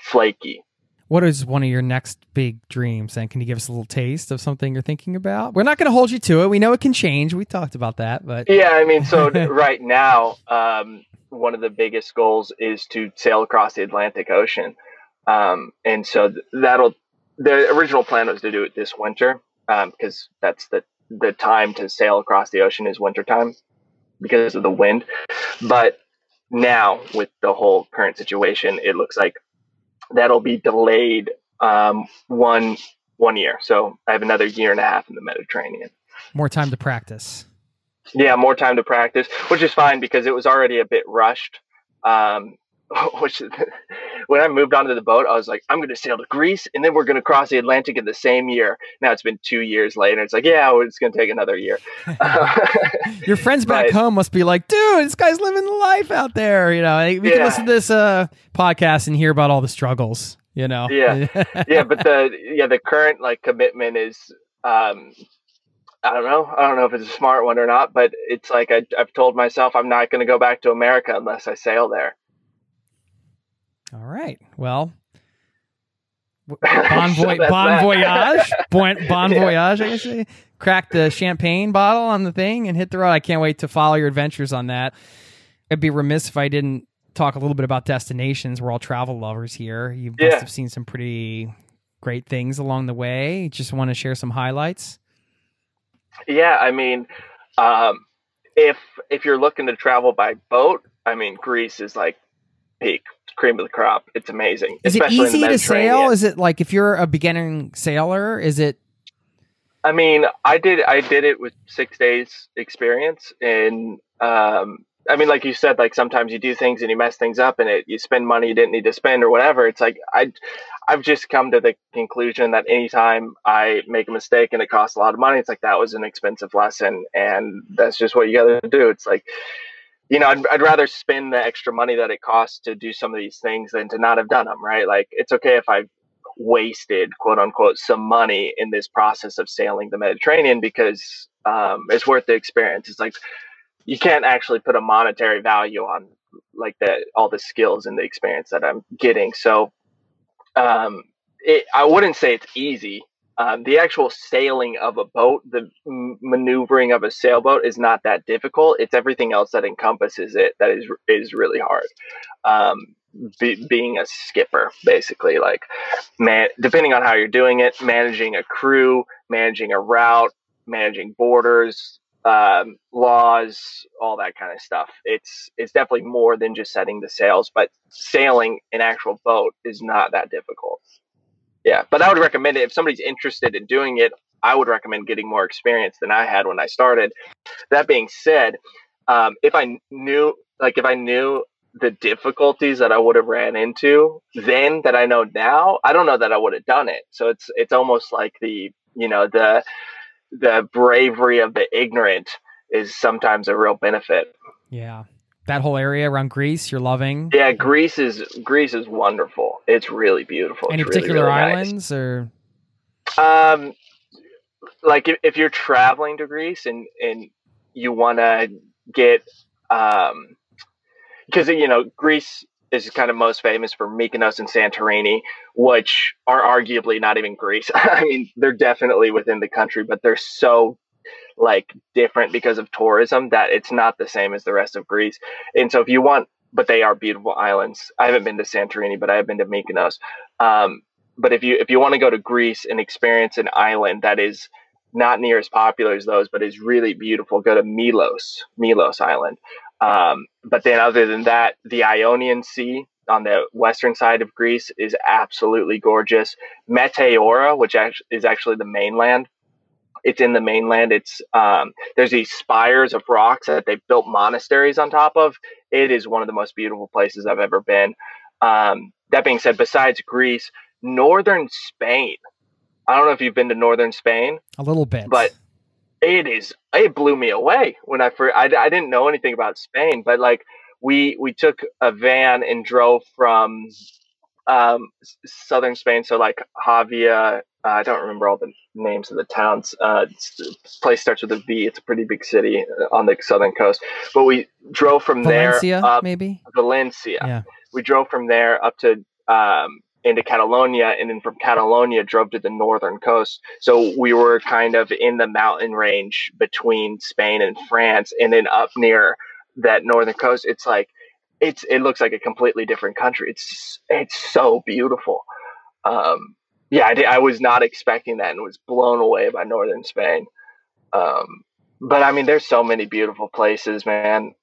flaky. What is one of your next big dreams? And can you give us a little taste of something you're thinking about? We're not going to hold you to it. We know it can change. We talked about that, but yeah, I mean, so right now, um, one of the biggest goals is to sail across the Atlantic Ocean, um, and so that'll. The original plan was to do it this winter because um, that's the the time to sail across the ocean is wintertime because of the wind. But now with the whole current situation, it looks like that'll be delayed um, one one year. So I have another year and a half in the Mediterranean. More time to practice. Yeah, more time to practice, which is fine because it was already a bit rushed. Um, which when I moved onto the boat, I was like, I'm going to sail to Greece and then we're going to cross the Atlantic in the same year. Now it's been two years later. It's like, yeah, it's going to take another year. Your friends back but, home must be like, dude, this guy's living the life out there. You know, we yeah. can listen to this uh, podcast and hear about all the struggles. You know, yeah, yeah. But the yeah the current like commitment is um, I don't know. I don't know if it's a smart one or not, but it's like I, have told myself I'm not going to go back to America unless I sail there. All right. Well, bon, bon voyage, bon, bon yeah. voyage. I guess. Crack the champagne bottle on the thing and hit the road. I can't wait to follow your adventures on that. I'd be remiss if I didn't talk a little bit about destinations. We're all travel lovers here. You must have seen some pretty great things along the way. Just want to share some highlights. Yeah, I mean, um, if if you're looking to travel by boat, I mean, Greece is like peak cream of the crop. It's amazing. Is it easy to sail? Is it like if you're a beginning sailor? Is it? I mean, I did. I did it with six days experience, and um, I mean, like you said, like sometimes you do things and you mess things up, and it you spend money you didn't need to spend or whatever. It's like I, I've just come to the conclusion that anytime I make a mistake and it costs a lot of money, it's like that was an expensive lesson, and that's just what you got to do. It's like you know, I'd, I'd rather spend the extra money that it costs to do some of these things than to not have done them, right? Like, it's okay if I've wasted, quote unquote, some money in this process of sailing the Mediterranean because um, it's worth the experience. It's like you can't actually put a monetary value on like that all the skills and the experience that I'm getting. So, um, it, I wouldn't say it's easy um, the actual sailing of a boat, the m- maneuvering of a sailboat is not that difficult. It's everything else that encompasses it that is is really hard. Um, be, being a skipper, basically, like man, depending on how you're doing it, managing a crew, managing a route, managing borders, um, laws, all that kind of stuff. It's it's definitely more than just setting the sails, but sailing an actual boat is not that difficult. Yeah, but I would recommend it if somebody's interested in doing it. I would recommend getting more experience than I had when I started. That being said, um, if I knew, like, if I knew the difficulties that I would have ran into then that I know now, I don't know that I would have done it. So it's it's almost like the you know the the bravery of the ignorant is sometimes a real benefit. Yeah, that whole area around Greece, you're loving. Yeah, Greece is Greece is wonderful. It's really beautiful. Any it's particular really, really islands nice. or? Um, like if, if you're traveling to Greece and and you want to get um, because you know Greece is kind of most famous for Mykonos and Santorini, which are arguably not even Greece. I mean, they're definitely within the country, but they're so like different because of tourism that it's not the same as the rest of Greece. And so if you want, but they are beautiful islands. I haven't been to Santorini, but I have been to Mykonos. Um, but if you if you want to go to Greece and experience an island that is not near as popular as those, but is really beautiful, go to Milos, Milos Island. Um, but then other than that, the Ionian Sea on the western side of Greece is absolutely gorgeous. Meteora, which is actually the mainland, it's in the mainland. It's um, there's these spires of rocks that they've built monasteries on top of. It is one of the most beautiful places I've ever been. Um, that being said, besides Greece, northern Spain. I don't know if you've been to northern Spain. A little bit, but it is. It blew me away when I first. I, I didn't know anything about Spain, but like we we took a van and drove from um, southern Spain, so like Jávea, Uh, I don't remember all the names of the towns. Uh, the place starts with a V. It's a pretty big city uh, on the southern coast. But we drove from Valencia, there up maybe Valencia. Yeah. We drove from there up to um, into Catalonia, and then from Catalonia drove to the northern coast. So we were kind of in the mountain range between Spain and France, and then up near that northern coast. It's like it's it looks like a completely different country. It's it's so beautiful. Um, yeah, I, did, I was not expecting that and was blown away by northern Spain. Um, but I mean, there's so many beautiful places, man.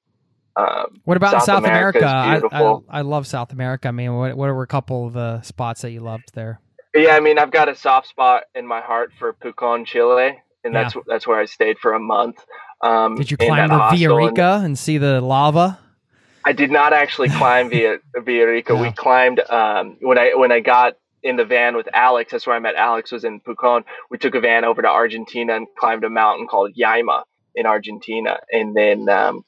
Um, what about South South America America? I, I. I love South America. I mean, what, what were a couple of the spots that you loved there? yeah, I mean, I've got a soft spot in my heart for Pucón, Chile, and that's that's where I stayed for a month. Um, Did you climb the hostel, and Villarrica and see the lava? I did not actually climb via Villarrica. No. We climbed um, when I when I got in the van with Alex. That's where I met Alex. Was in Pucón. We took a van over to Argentina and climbed a mountain called Yaima in Argentina, and then. Um,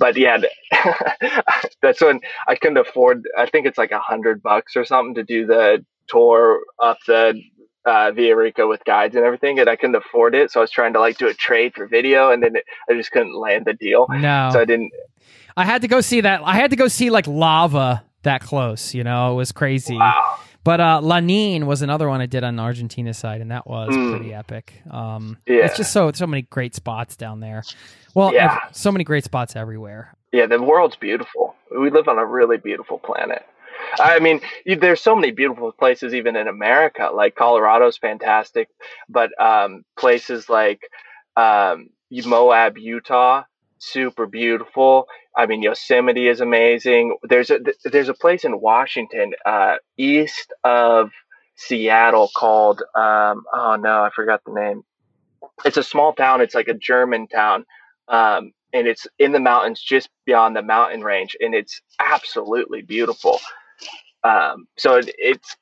but yeah, that's when I couldn't afford. I think it's like a hundred bucks or something to do the tour up the uh, Villarrica with guides and everything, and I couldn't afford it. So I was trying to like do a trade for video, and then it, I just couldn't land the deal. No. So I didn't. I had to go see that. I had to go see like lava that close. You know, it was crazy. Wow. But uh, Lanin was another one I did on the Argentina side, and that was Mm. pretty epic. Um, Yeah. It's just so so many great spots down there. Well, Yeah. ev- so many great spots everywhere. Yeah, the world's beautiful. We live on a really beautiful planet. I mean, there's so many beautiful places even in America. Like Colorado's fantastic, but um, places like um, Moab, Utah, super beautiful. I mean, Yosemite is amazing. There's a there's a place in Washington, uh, east of Seattle called um, oh no, I forgot the name. It's a small town. It's like a German town. Um, and it's in the mountains just beyond the mountain range and it's absolutely beautiful um, so it, it's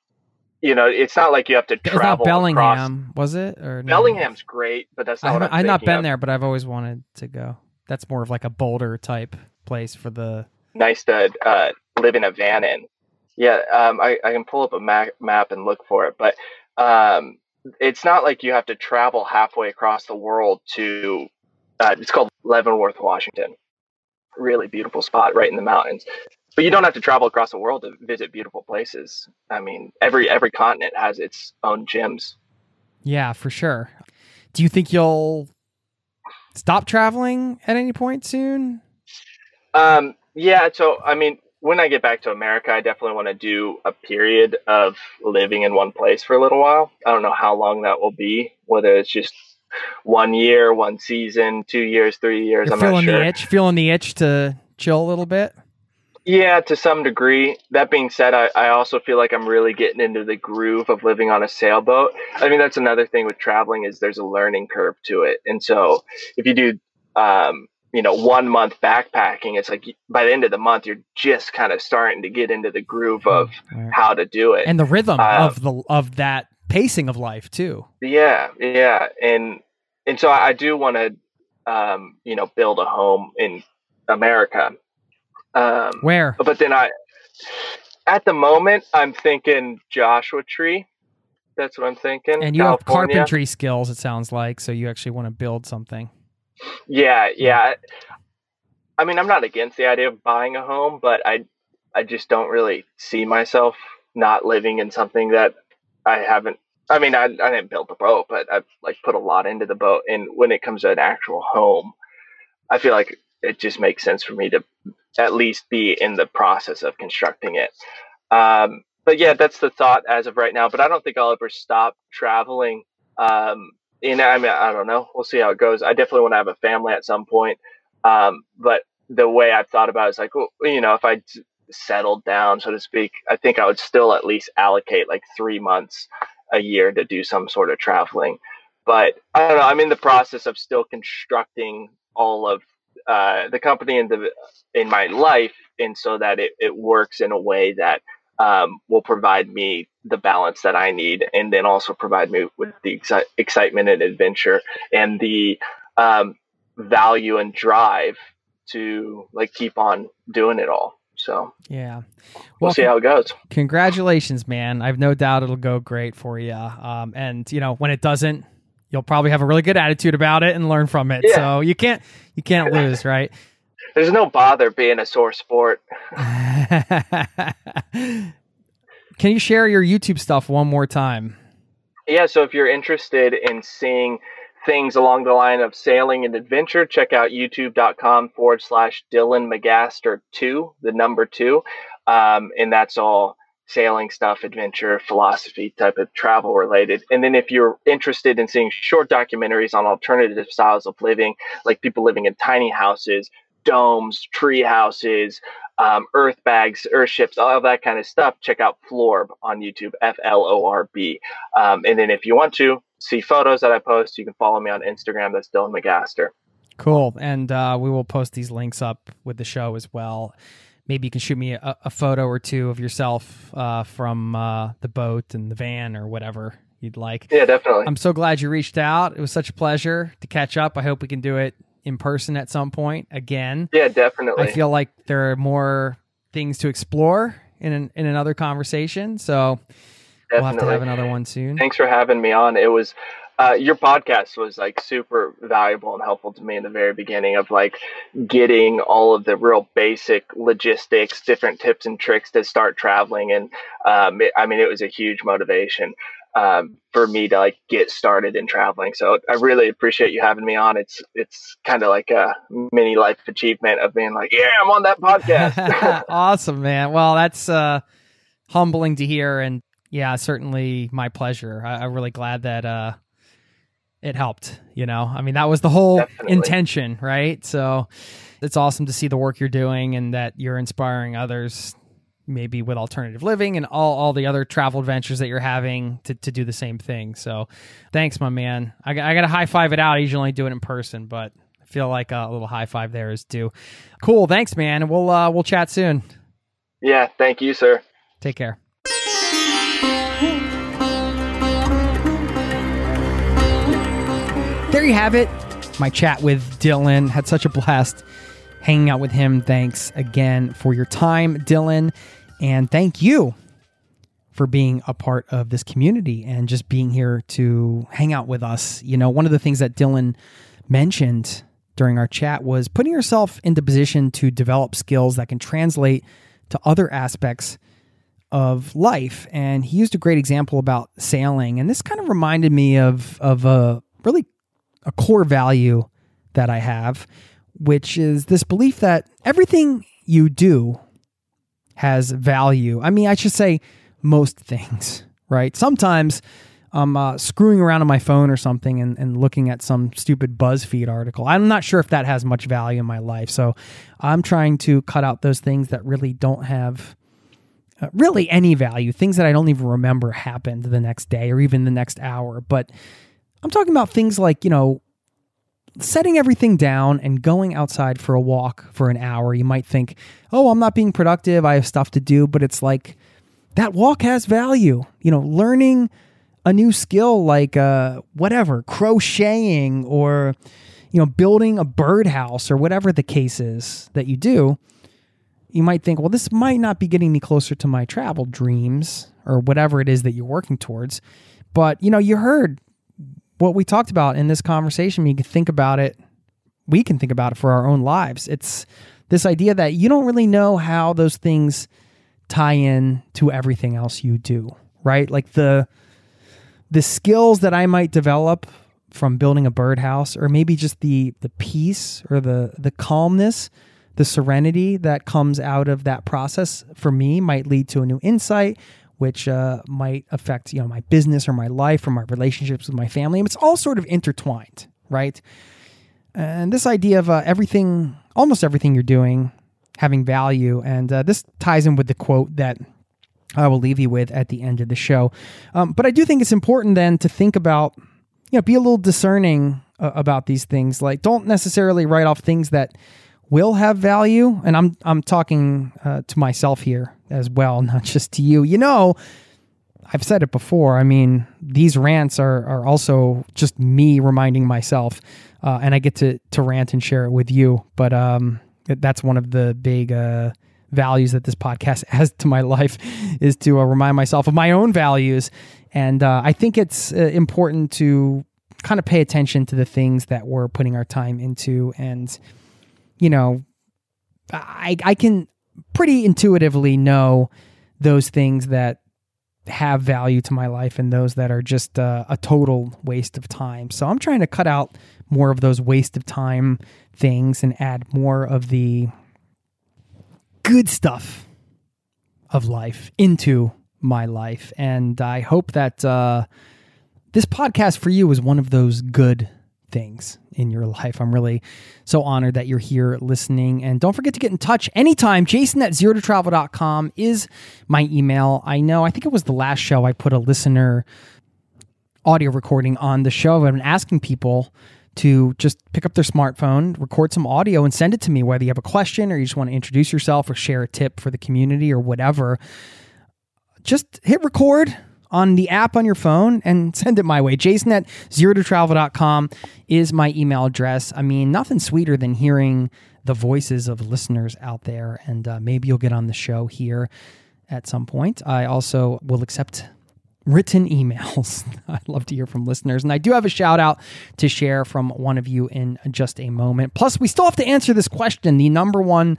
you know it's not like you have to It's not travel Bellingham, across. was it? Or no? bellingham's great but that's not I'm I've not been of. there, but I've always wanted to go. That's more of like a Boulder type place for the. nice to uh, live in a van in yeah um, I, I can pull up a map, map and look for it but um, it's not like you have to travel halfway across the world to uh, it's called leavenworth washington really beautiful spot right in the mountains but you don't have to travel across the world to visit beautiful places i mean every every continent has its own gems Yeah, for sure. Do you think you'll stop traveling at any point soon? Um, yeah, so I mean, when I get back to America, I definitely want to do a period of living in one place for a little while. I don't know how long that will be, whether it's just one year, one season, two years, three years. You're I'm not feeling sure. the itch, feeling the itch to chill a little bit. Yeah, to some degree. That being said, I, I also feel like I'm really getting into the groove of living on a sailboat. I mean, that's another thing with traveling is there's a learning curve to it. And so if you do, um, you know, one month backpacking, it's like by the end of the month, you're just kind of starting to get into the groove of Right. how to do it. and the rhythm Uh, of the of that pacing of life too. Yeah, yeah, and and so I do want to, um, you know, build a home in America. Um, Where? but then I, at the moment, I'm thinking Joshua Tree. That's what I'm thinking. And you have carpentry skills. It sounds like so you actually want to build something. Yeah, yeah. I mean, I'm not against the idea of buying a home, but I, I just don't really see myself not living in something that I haven't. I mean, I, I didn't build the boat, but I've like put a lot into the boat. And when it comes to an actual home, I feel like it just makes sense for me to at least be in the process of constructing it. Um, but yeah, that's the thought as of right now. But I don't think I'll ever stop traveling. Um, and I mean, I don't know. We'll see how it goes. I definitely want to have a family at some point. Um, but the way I've thought about it is like, well, you know, if I settled down, so to speak, I think I would still at least allocate like three months a year to do some sort of traveling. But I don't know. I'm in the process of still constructing all of uh, the company in the in my life, and so that it, it works in a way that um, will provide me the balance that I need, and then also provide me with the exci- excitement and adventure and the um, value and drive to like keep on doing it all. So Yeah. we'll, see how it goes. Congratulations, man. I've no doubt it'll go great for you. Um, and you know, when it doesn't, you'll probably have a really good attitude about it and learn from it. Yeah. So you can't you can't lose, right? There's no bother being a sore sport. Can you share your YouTube stuff one more time? Yeah, so if you're interested in seeing things along the line of sailing and adventure, check out youtube.com forward slash Dylan Magaster two, the number two. Um, and that's all sailing stuff, adventure, philosophy type of travel related. And then if you're interested in seeing short documentaries on alternative styles of living, like people living in tiny houses, domes, tree houses, um, earth bags, earth ships, all that kind of stuff, check out Florb on YouTube, F L O R B. Um, and then if you want to see photos that I post, you can follow me on Instagram. That's Dylan Magaster. Cool. And uh, we will post these links up with the show as well. Maybe you can shoot me a, a photo or two of yourself uh, from uh, the boat and the van or whatever you'd like. Yeah, definitely. I'm so glad you reached out. It was such a pleasure to catch up. I hope we can do it in person at some point again. yeah, definitely. I feel like there are more things to explore in an, in another conversation. So we'll have to definitely. have another one soon. Thanks for having me on. It was uh, your podcast was like super valuable and helpful to me in the very beginning of like getting all of the real basic logistics, different tips and tricks to start traveling. And um, it, I mean, it was a huge motivation um, for me to like get started in traveling. So I really appreciate you having me on. It's it's kind of like a mini life achievement of being like, yeah, I'm on that podcast. awesome, man. Well, that's uh, humbling to hear, and yeah, certainly my pleasure. I, I'm really glad that uh, it helped. You know, I mean, that was the whole Definitely. intention, right? So it's awesome to see the work you're doing and that you're inspiring others. Maybe with alternative living and all, all the other travel adventures that you're having to, to do the same thing. So, thanks, my man. I, got- I got to high five it out. I usually only do it in person, but I feel like a little high five there is due. Cool. Thanks, man. We'll uh, we'll chat soon. yeah, thank you, sir. Take care. There you have it. My chat with Dylan had such a blast hanging out with him. Thanks again for your time, Dylan. And thank you for being a part of this community and just being here to hang out with us. You know, one of the things that Dylan mentioned during our chat was putting yourself into position to develop skills that can translate to other aspects of life. And he used a great example about sailing. And this kind of reminded me of of a really a core value that I have, which is this belief that everything you do has value. I mean, I should say most things, right? Sometimes I'm uh, screwing around on my phone or something and, and looking at some stupid BuzzFeed article. I'm not sure if that has much value in my life. So I'm trying to cut out those things that really don't have uh, really any value, things that I don't even remember happened the next day or even the next hour. But I'm talking about things like, you know, setting everything down and going outside for a walk for an hour. You might think, oh, I'm not being productive. I have stuff to do. But it's like that walk has value. You know, learning a new skill like uh, whatever, crocheting or, you know, building a birdhouse or whatever the case is that you do you might think, well, this might not be getting me closer to my travel dreams or whatever it is that you're working towards. But, you know, you heard what we talked about in this conversation. You can think about it. We can think about it for our own lives. It's this idea that you don't really know how those things tie in to everything else you do, right? Like the the skills that I might develop from building a birdhouse or maybe just the the peace or the the calmness the serenity that comes out of that process for me might lead to a new insight which uh, might affect you know my business or my life or my relationships with my family. And it's all sort of intertwined right? And this idea of uh, everything almost everything you're doing having value. And uh, this ties in with the quote that i will leave you with at the end of the show. Um, but i do think it's important then to think about you know be a little discerning uh, about these things. Like don't necessarily write off things that will have value. And i'm i'm talking uh, to myself here as well not just to you you know i've said it before i mean these rants are are also just me reminding myself uh, and i get to to rant and share it with you but um that's one of the big uh values that this podcast has to my life is to uh, remind myself of my own values. And uh, I think it's uh, important to kind of pay attention to the things that we're putting our time into. And, you know, I, I can pretty intuitively know those things that have value to my life and those that are just uh, a total waste of time. So I'm trying to cut out more of those waste of time things and add more of the good stuff of life into my life. And I hope that uh, this podcast for you is one of those good things in your life. I'm really so honored that you're here listening. And don't forget to get in touch anytime. Jason at zero to travel.com is my email. I know, I think it was the last show I put a listener audio recording on the show. I've been asking people to just pick up their smartphone, record some audio, and send it to me, whether you have a question or you just want to introduce yourself or share a tip for the community or whatever. Just hit record on the app on your phone and send it my way. Jason at zero to travel.com is my email address. I mean, nothing sweeter than hearing the voices of listeners out there, and uh, maybe you'll get on the show here at some point. I also will accept written emails. I'd love to hear from listeners. And I do have a shout out to share from one of you in just a moment. Plus, we still have to answer this question the number one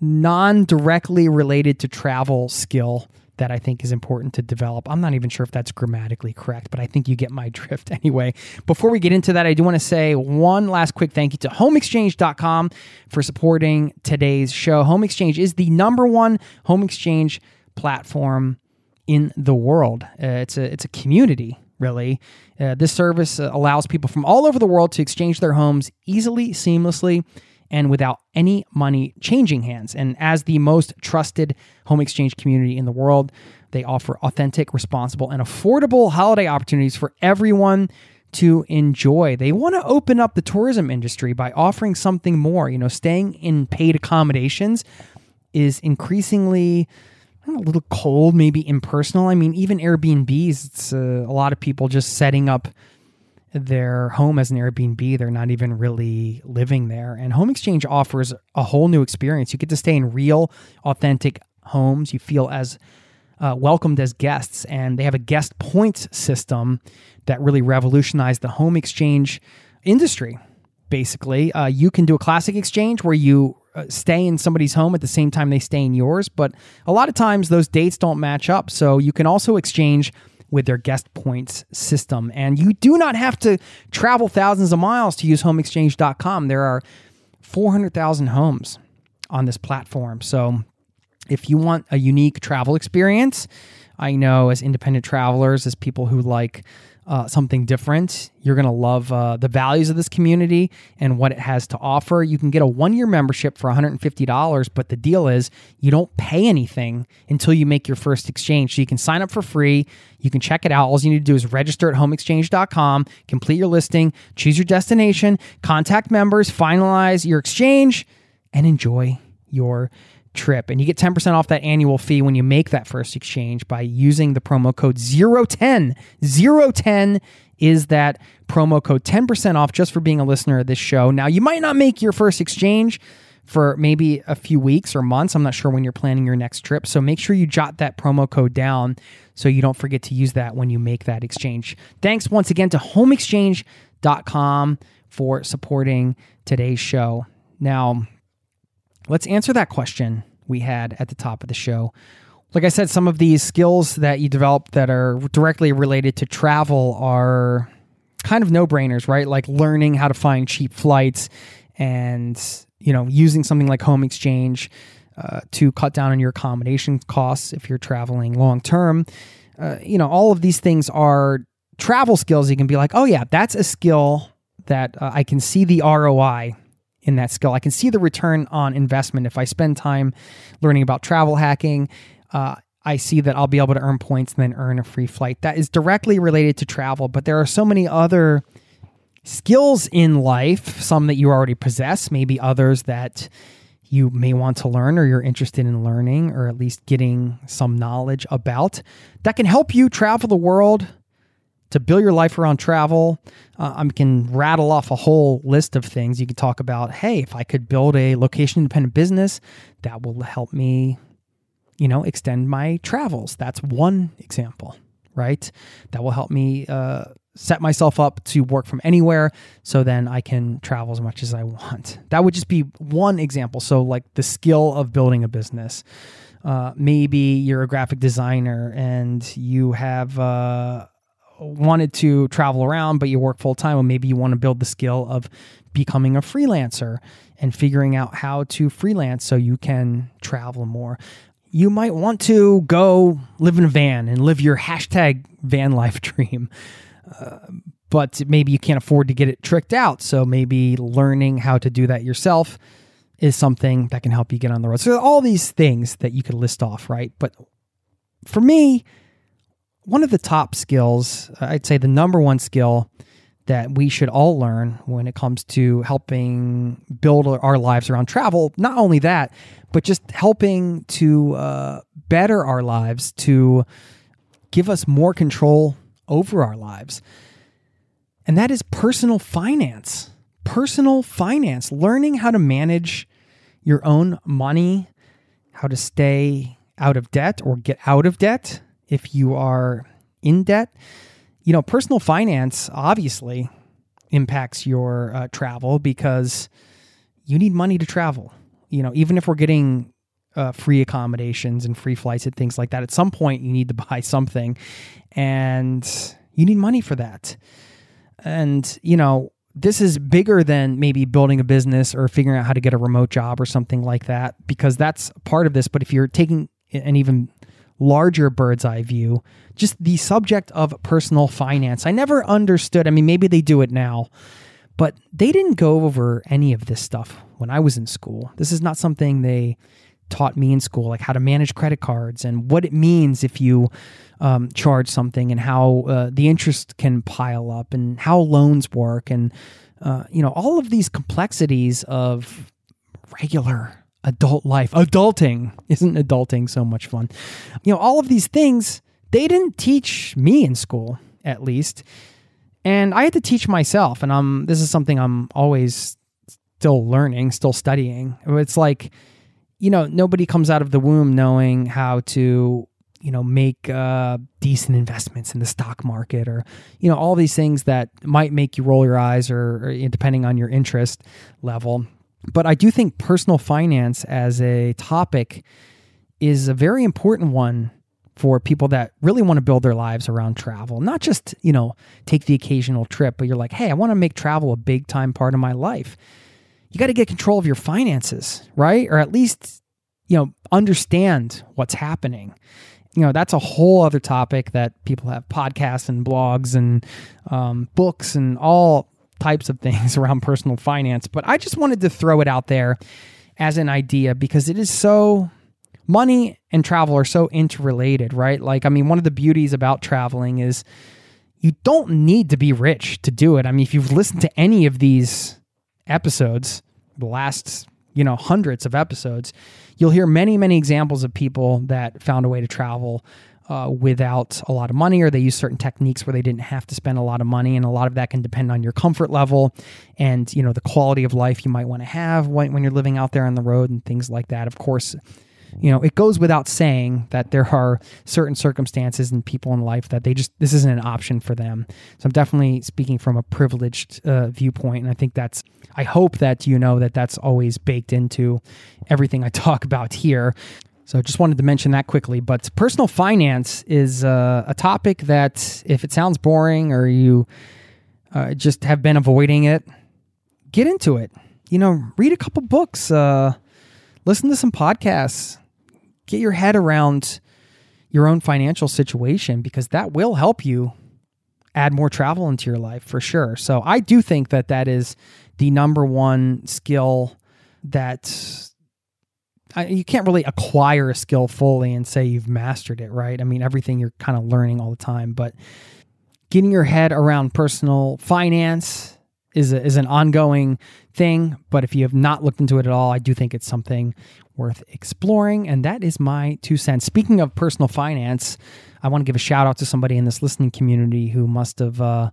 non directly related to travel skill that I think is important to develop. I'm not even sure if that's grammatically correct, but I think you get my drift anyway. Before we get into that, I do want to say one last quick thank you to homeexchange.com for supporting today's show. Home Exchange is the number one home exchange platform in the world. Uh, it's a it's a community really. Uh, this service allows people from all over the world to exchange their homes easily, seamlessly and without any money changing hands. And as the most trusted home exchange community in the world, they offer authentic, responsible, and affordable holiday opportunities for everyone to enjoy. They want to open up the tourism industry by offering something more. You know, staying in paid accommodations is increasingly a little cold, maybe impersonal. I mean, even Airbnbs, it's uh, a lot of people just setting up their home as an Airbnb. They're not even really living there. And Home Exchange offers a whole new experience. You get to stay in real, authentic homes. You feel as uh, welcomed as guests. And they have a guest points system that really revolutionized the home exchange industry. Basically, uh, you can do a classic exchange where you uh, stay in somebody's home at the same time they stay in yours, but a lot of times those dates don't match up. So you can also exchange with their guest points system. And you do not have to travel thousands of miles to use homeexchange.com. There are 400,000 homes on this platform. So if you want a unique travel experience, I know as independent travelers, as people who like uh, something different. You're going to love uh, the values of this community and what it has to offer. You can get a one year membership for $150, but the deal is you don't pay anything until you make your first exchange. So you can sign up for free. You can check it out. All you need to do is register at homeexchange.com, complete your listing, choose your destination, contact members, finalize your exchange, and enjoy your trip. And you get 10% off that annual fee when you make that first exchange by using the promo code 010. 010 is that promo code 10% off just for being a listener of this show. Now, you might not make your first exchange for maybe a few weeks or months. I'm not sure when you're planning your next trip. So make sure you jot that promo code down so you don't forget to use that when you make that exchange. Thanks once again to homeexchange.com for supporting today's show. Now, let's answer that question we had at the top of the show. Like I said, some of these skills that you develop that are directly related to travel are kind of no brainers, right? Like learning how to find cheap flights and, you know, using something like Home Exchange uh, to cut down on your accommodation costs if you're traveling long term. Uh, you know, all of these things are travel skills. You can be like, oh, yeah, that's a skill that uh, I can see the ROI in that skill. I can see the return on investment if I spend time learning about travel hacking. Uh, I see that I'll be able to earn points and then earn a free flight. That is directly related to travel, but there are so many other skills in life, some that you already possess, maybe others that you may want to learn or you're interested in learning or at least getting some knowledge about that can help you travel the world to build your life around travel. Uh, I can rattle off a whole list of things. You can talk about, hey, if I could build a location independent business, that will help me, you know, extend my travels. That's one example, right? That will help me uh, set myself up to work from anywhere so then I can travel as much as I want. That would just be one example. So, like the skill of building a business. Uh, maybe you're a graphic designer and you have uh, wanted to travel around, but you work full time. Well, maybe you want to build the skill of becoming a freelancer and figuring out how to freelance so you can travel more. You might want to go live in a van and live your hashtag van life dream uh, but maybe you can't afford to get it tricked out. So maybe learning how to do that yourself is something that can help you get on the road. So all these things that you could list off, right? But for me, one of the top skills, I'd say the number one skill that we should all learn when it comes to helping build our lives around travel. Not only that, but just helping to uh, better our lives, to give us more control over our lives. And that is personal finance. Personal finance, learning how to manage your own money, how to stay out of debt or get out of debt if you are in debt. You know, personal finance obviously impacts your uh, travel because you need money to travel. You know, even if we're getting uh, free accommodations and free flights and things like that. At some point, you need to buy something, and you need money for that. And you know, this is bigger than maybe building a business or figuring out how to get a remote job or something like that, because that's part of this. But if you're taking an even larger bird's eye view, just the subject of personal finance, I never understood. I mean, maybe they do it now. But they didn't go over any of this stuff when I was in school. This is not something they taught me in school, like how to manage credit cards and what it means if you um, charge something and how uh, the interest can pile up and how loans work and uh, you know all of these complexities of regular adult life. Adulting isn't adulting so much fun. You know all of these things they didn't teach me in school, at least, and I had to teach myself. And I'm this is something I'm always still learning, still studying. It's like you know, nobody comes out of the womb knowing how to, you know, make uh, decent investments in the stock market or, you know, all these things that might make you roll your eyes or, or depending on your interest level. But I do think personal finance as a topic is a very important one for people that really want to build their lives around travel. Not just, you know, take the occasional trip, but you're like, hey, I want to make travel a big time part of my life you got to get control of your finances, right? Or at least, you know, understand what's happening. You know, that's a whole other topic that people have podcasts and blogs and um, books and all types of things around personal finance. But I just wanted to throw it out there as an idea because it is so money and travel are so interrelated, right? Like, I mean, one of the beauties about traveling is you don't need to be rich to do it. I mean, if you've listened to any of these episodes, the last, you know, hundreds of episodes, you'll hear many, many examples of people that found a way to travel uh, without a lot of money, or they use certain techniques where they didn't have to spend a lot of money, and a lot of that can depend on your comfort level and you know the quality of life you might want to have when, when you're living out there on the road and things like that. Of course, you know, it goes without saying that there are certain circumstances and people in life that they just, this isn't an option for them. So I'm definitely speaking from a privileged uh, viewpoint. And I think that's, I hope that you know that that's always baked into everything I talk about here. So just wanted to mention that quickly. But personal finance is uh, a topic that, if it sounds boring or you uh, just have been avoiding it, get into it. You know, read a couple books, uh, listen to some podcasts, get your head around your own financial situation because that will help you add more travel into your life for sure. So I do think that that is the number one skill that You can't really acquire a skill fully and say you've mastered it, right? I mean, everything you're kind of learning all the time, but getting your head around personal finance is a, is an ongoing thing. But if you have not looked into it at all, I do think it's something worth exploring. And that is my two cents. Speaking of personal finance, I want to give a shout out to somebody in this listening community who must have. Uh,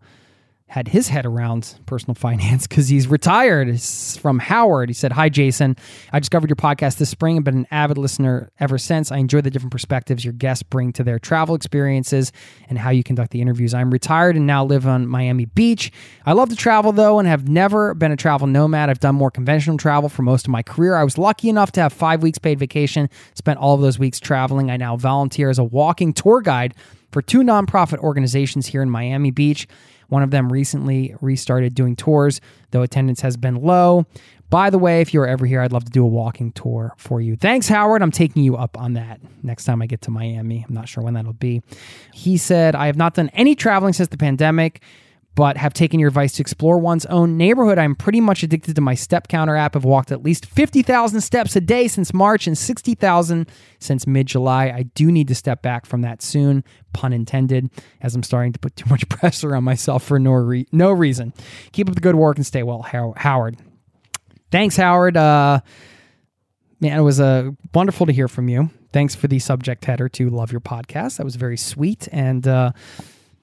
had his head around personal finance because he's retired. It's from Howard. He said, Hi, Jason. I discovered your podcast this spring and been an avid listener ever since. I enjoy the different perspectives your guests bring to their travel experiences and how you conduct the interviews. I'm retired and now live on Miami Beach. I love to travel, though, and have never been a travel nomad. I've done more conventional travel for most of my career. I was lucky enough to have five weeks paid vacation, spent all of those weeks traveling. I now volunteer as a walking tour guide for two nonprofit organizations here in Miami Beach. One of them recently restarted doing tours, though attendance has been low. By the way, if you're ever here, I'd love to do a walking tour for you. Thanks, Howard. I'm taking you up on that next time I get to Miami. I'm not sure when that'll be. He said, I have not done any traveling since the pandemic but have taken your advice to explore one's own neighborhood. I'm pretty much addicted to my step counter app. I've walked at least 50,000 steps a day since March and 60,000 since mid July. I do need to step back from that soon, pun intended, as I'm starting to put too much pressure on myself for no, re- no reason. Keep up the good work and stay well, How- Howard. Thanks, Howard. Uh, man, it was uh, wonderful to hear from you. Thanks for the subject header to Love Your Podcast. That was very sweet. And, uh,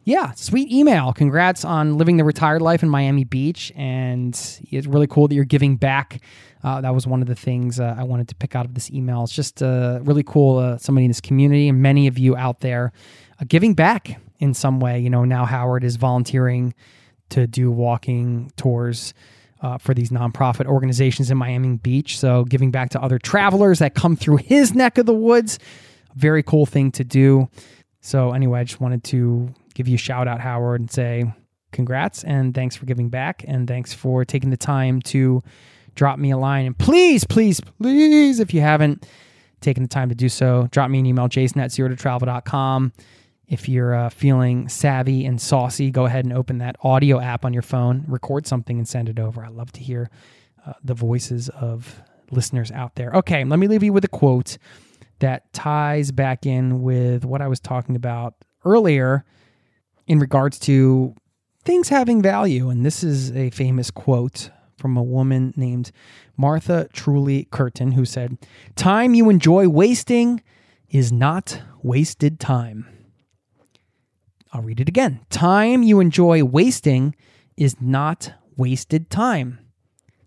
yeah, sweet email. Congrats on living the retired life in Miami Beach. And it's really cool that you're giving back. Uh, that was one of the things uh, I wanted to pick out of this email. It's just uh, really cool, uh, somebody in this community and many of you out there uh, giving back in some way. You know, now Howard is volunteering to do walking tours. Uh, for these nonprofit organizations in Miami Beach. So, giving back to other travelers that come through his neck of the woods, very cool thing to do. So, anyway, I just wanted to give you a shout out, Howard, and say congrats and thanks for giving back and thanks for taking the time to drop me a line. And please, please, please, if you haven't taken the time to do so, drop me an email, jason at zero to travel.com. If you're uh, feeling savvy and saucy, go ahead and open that audio app on your phone, record something, and send it over. I love to hear uh, the voices of listeners out there. Okay, let me leave you with a quote that ties back in with what I was talking about earlier in regards to things having value. And this is a famous quote from a woman named Martha Troly-Curtin, who said, Time you enjoy wasting is not wasted time. I'll read it again. Time you enjoy wasting is not wasted time.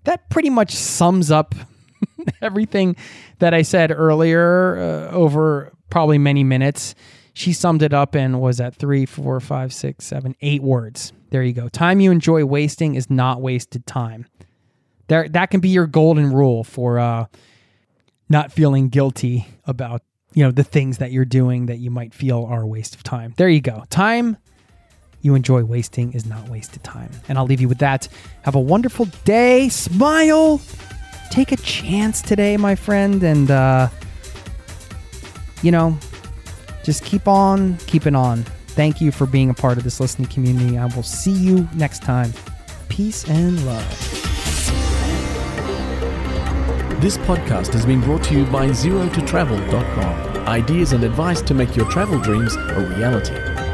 That pretty much sums up everything that I said earlier uh, over probably many minutes she summed it up and was at three, four, five, six, seven, eight words. There you go. Time you enjoy wasting is not wasted time. There, that can be your golden rule for uh, not feeling guilty about you know the things that you're doing that you might feel are a waste of time. There you go. Time you enjoy wasting is not wasted time. And I'll leave you with that. Have a wonderful day. Smile. Take a chance today, my friend, and uh, you know just keep on keeping on. Thank you for being a part of this listening community. I will see you next time. Peace and love. This podcast has been brought to you by ZeroToTravel.com. Ideas and advice to make your travel dreams a reality.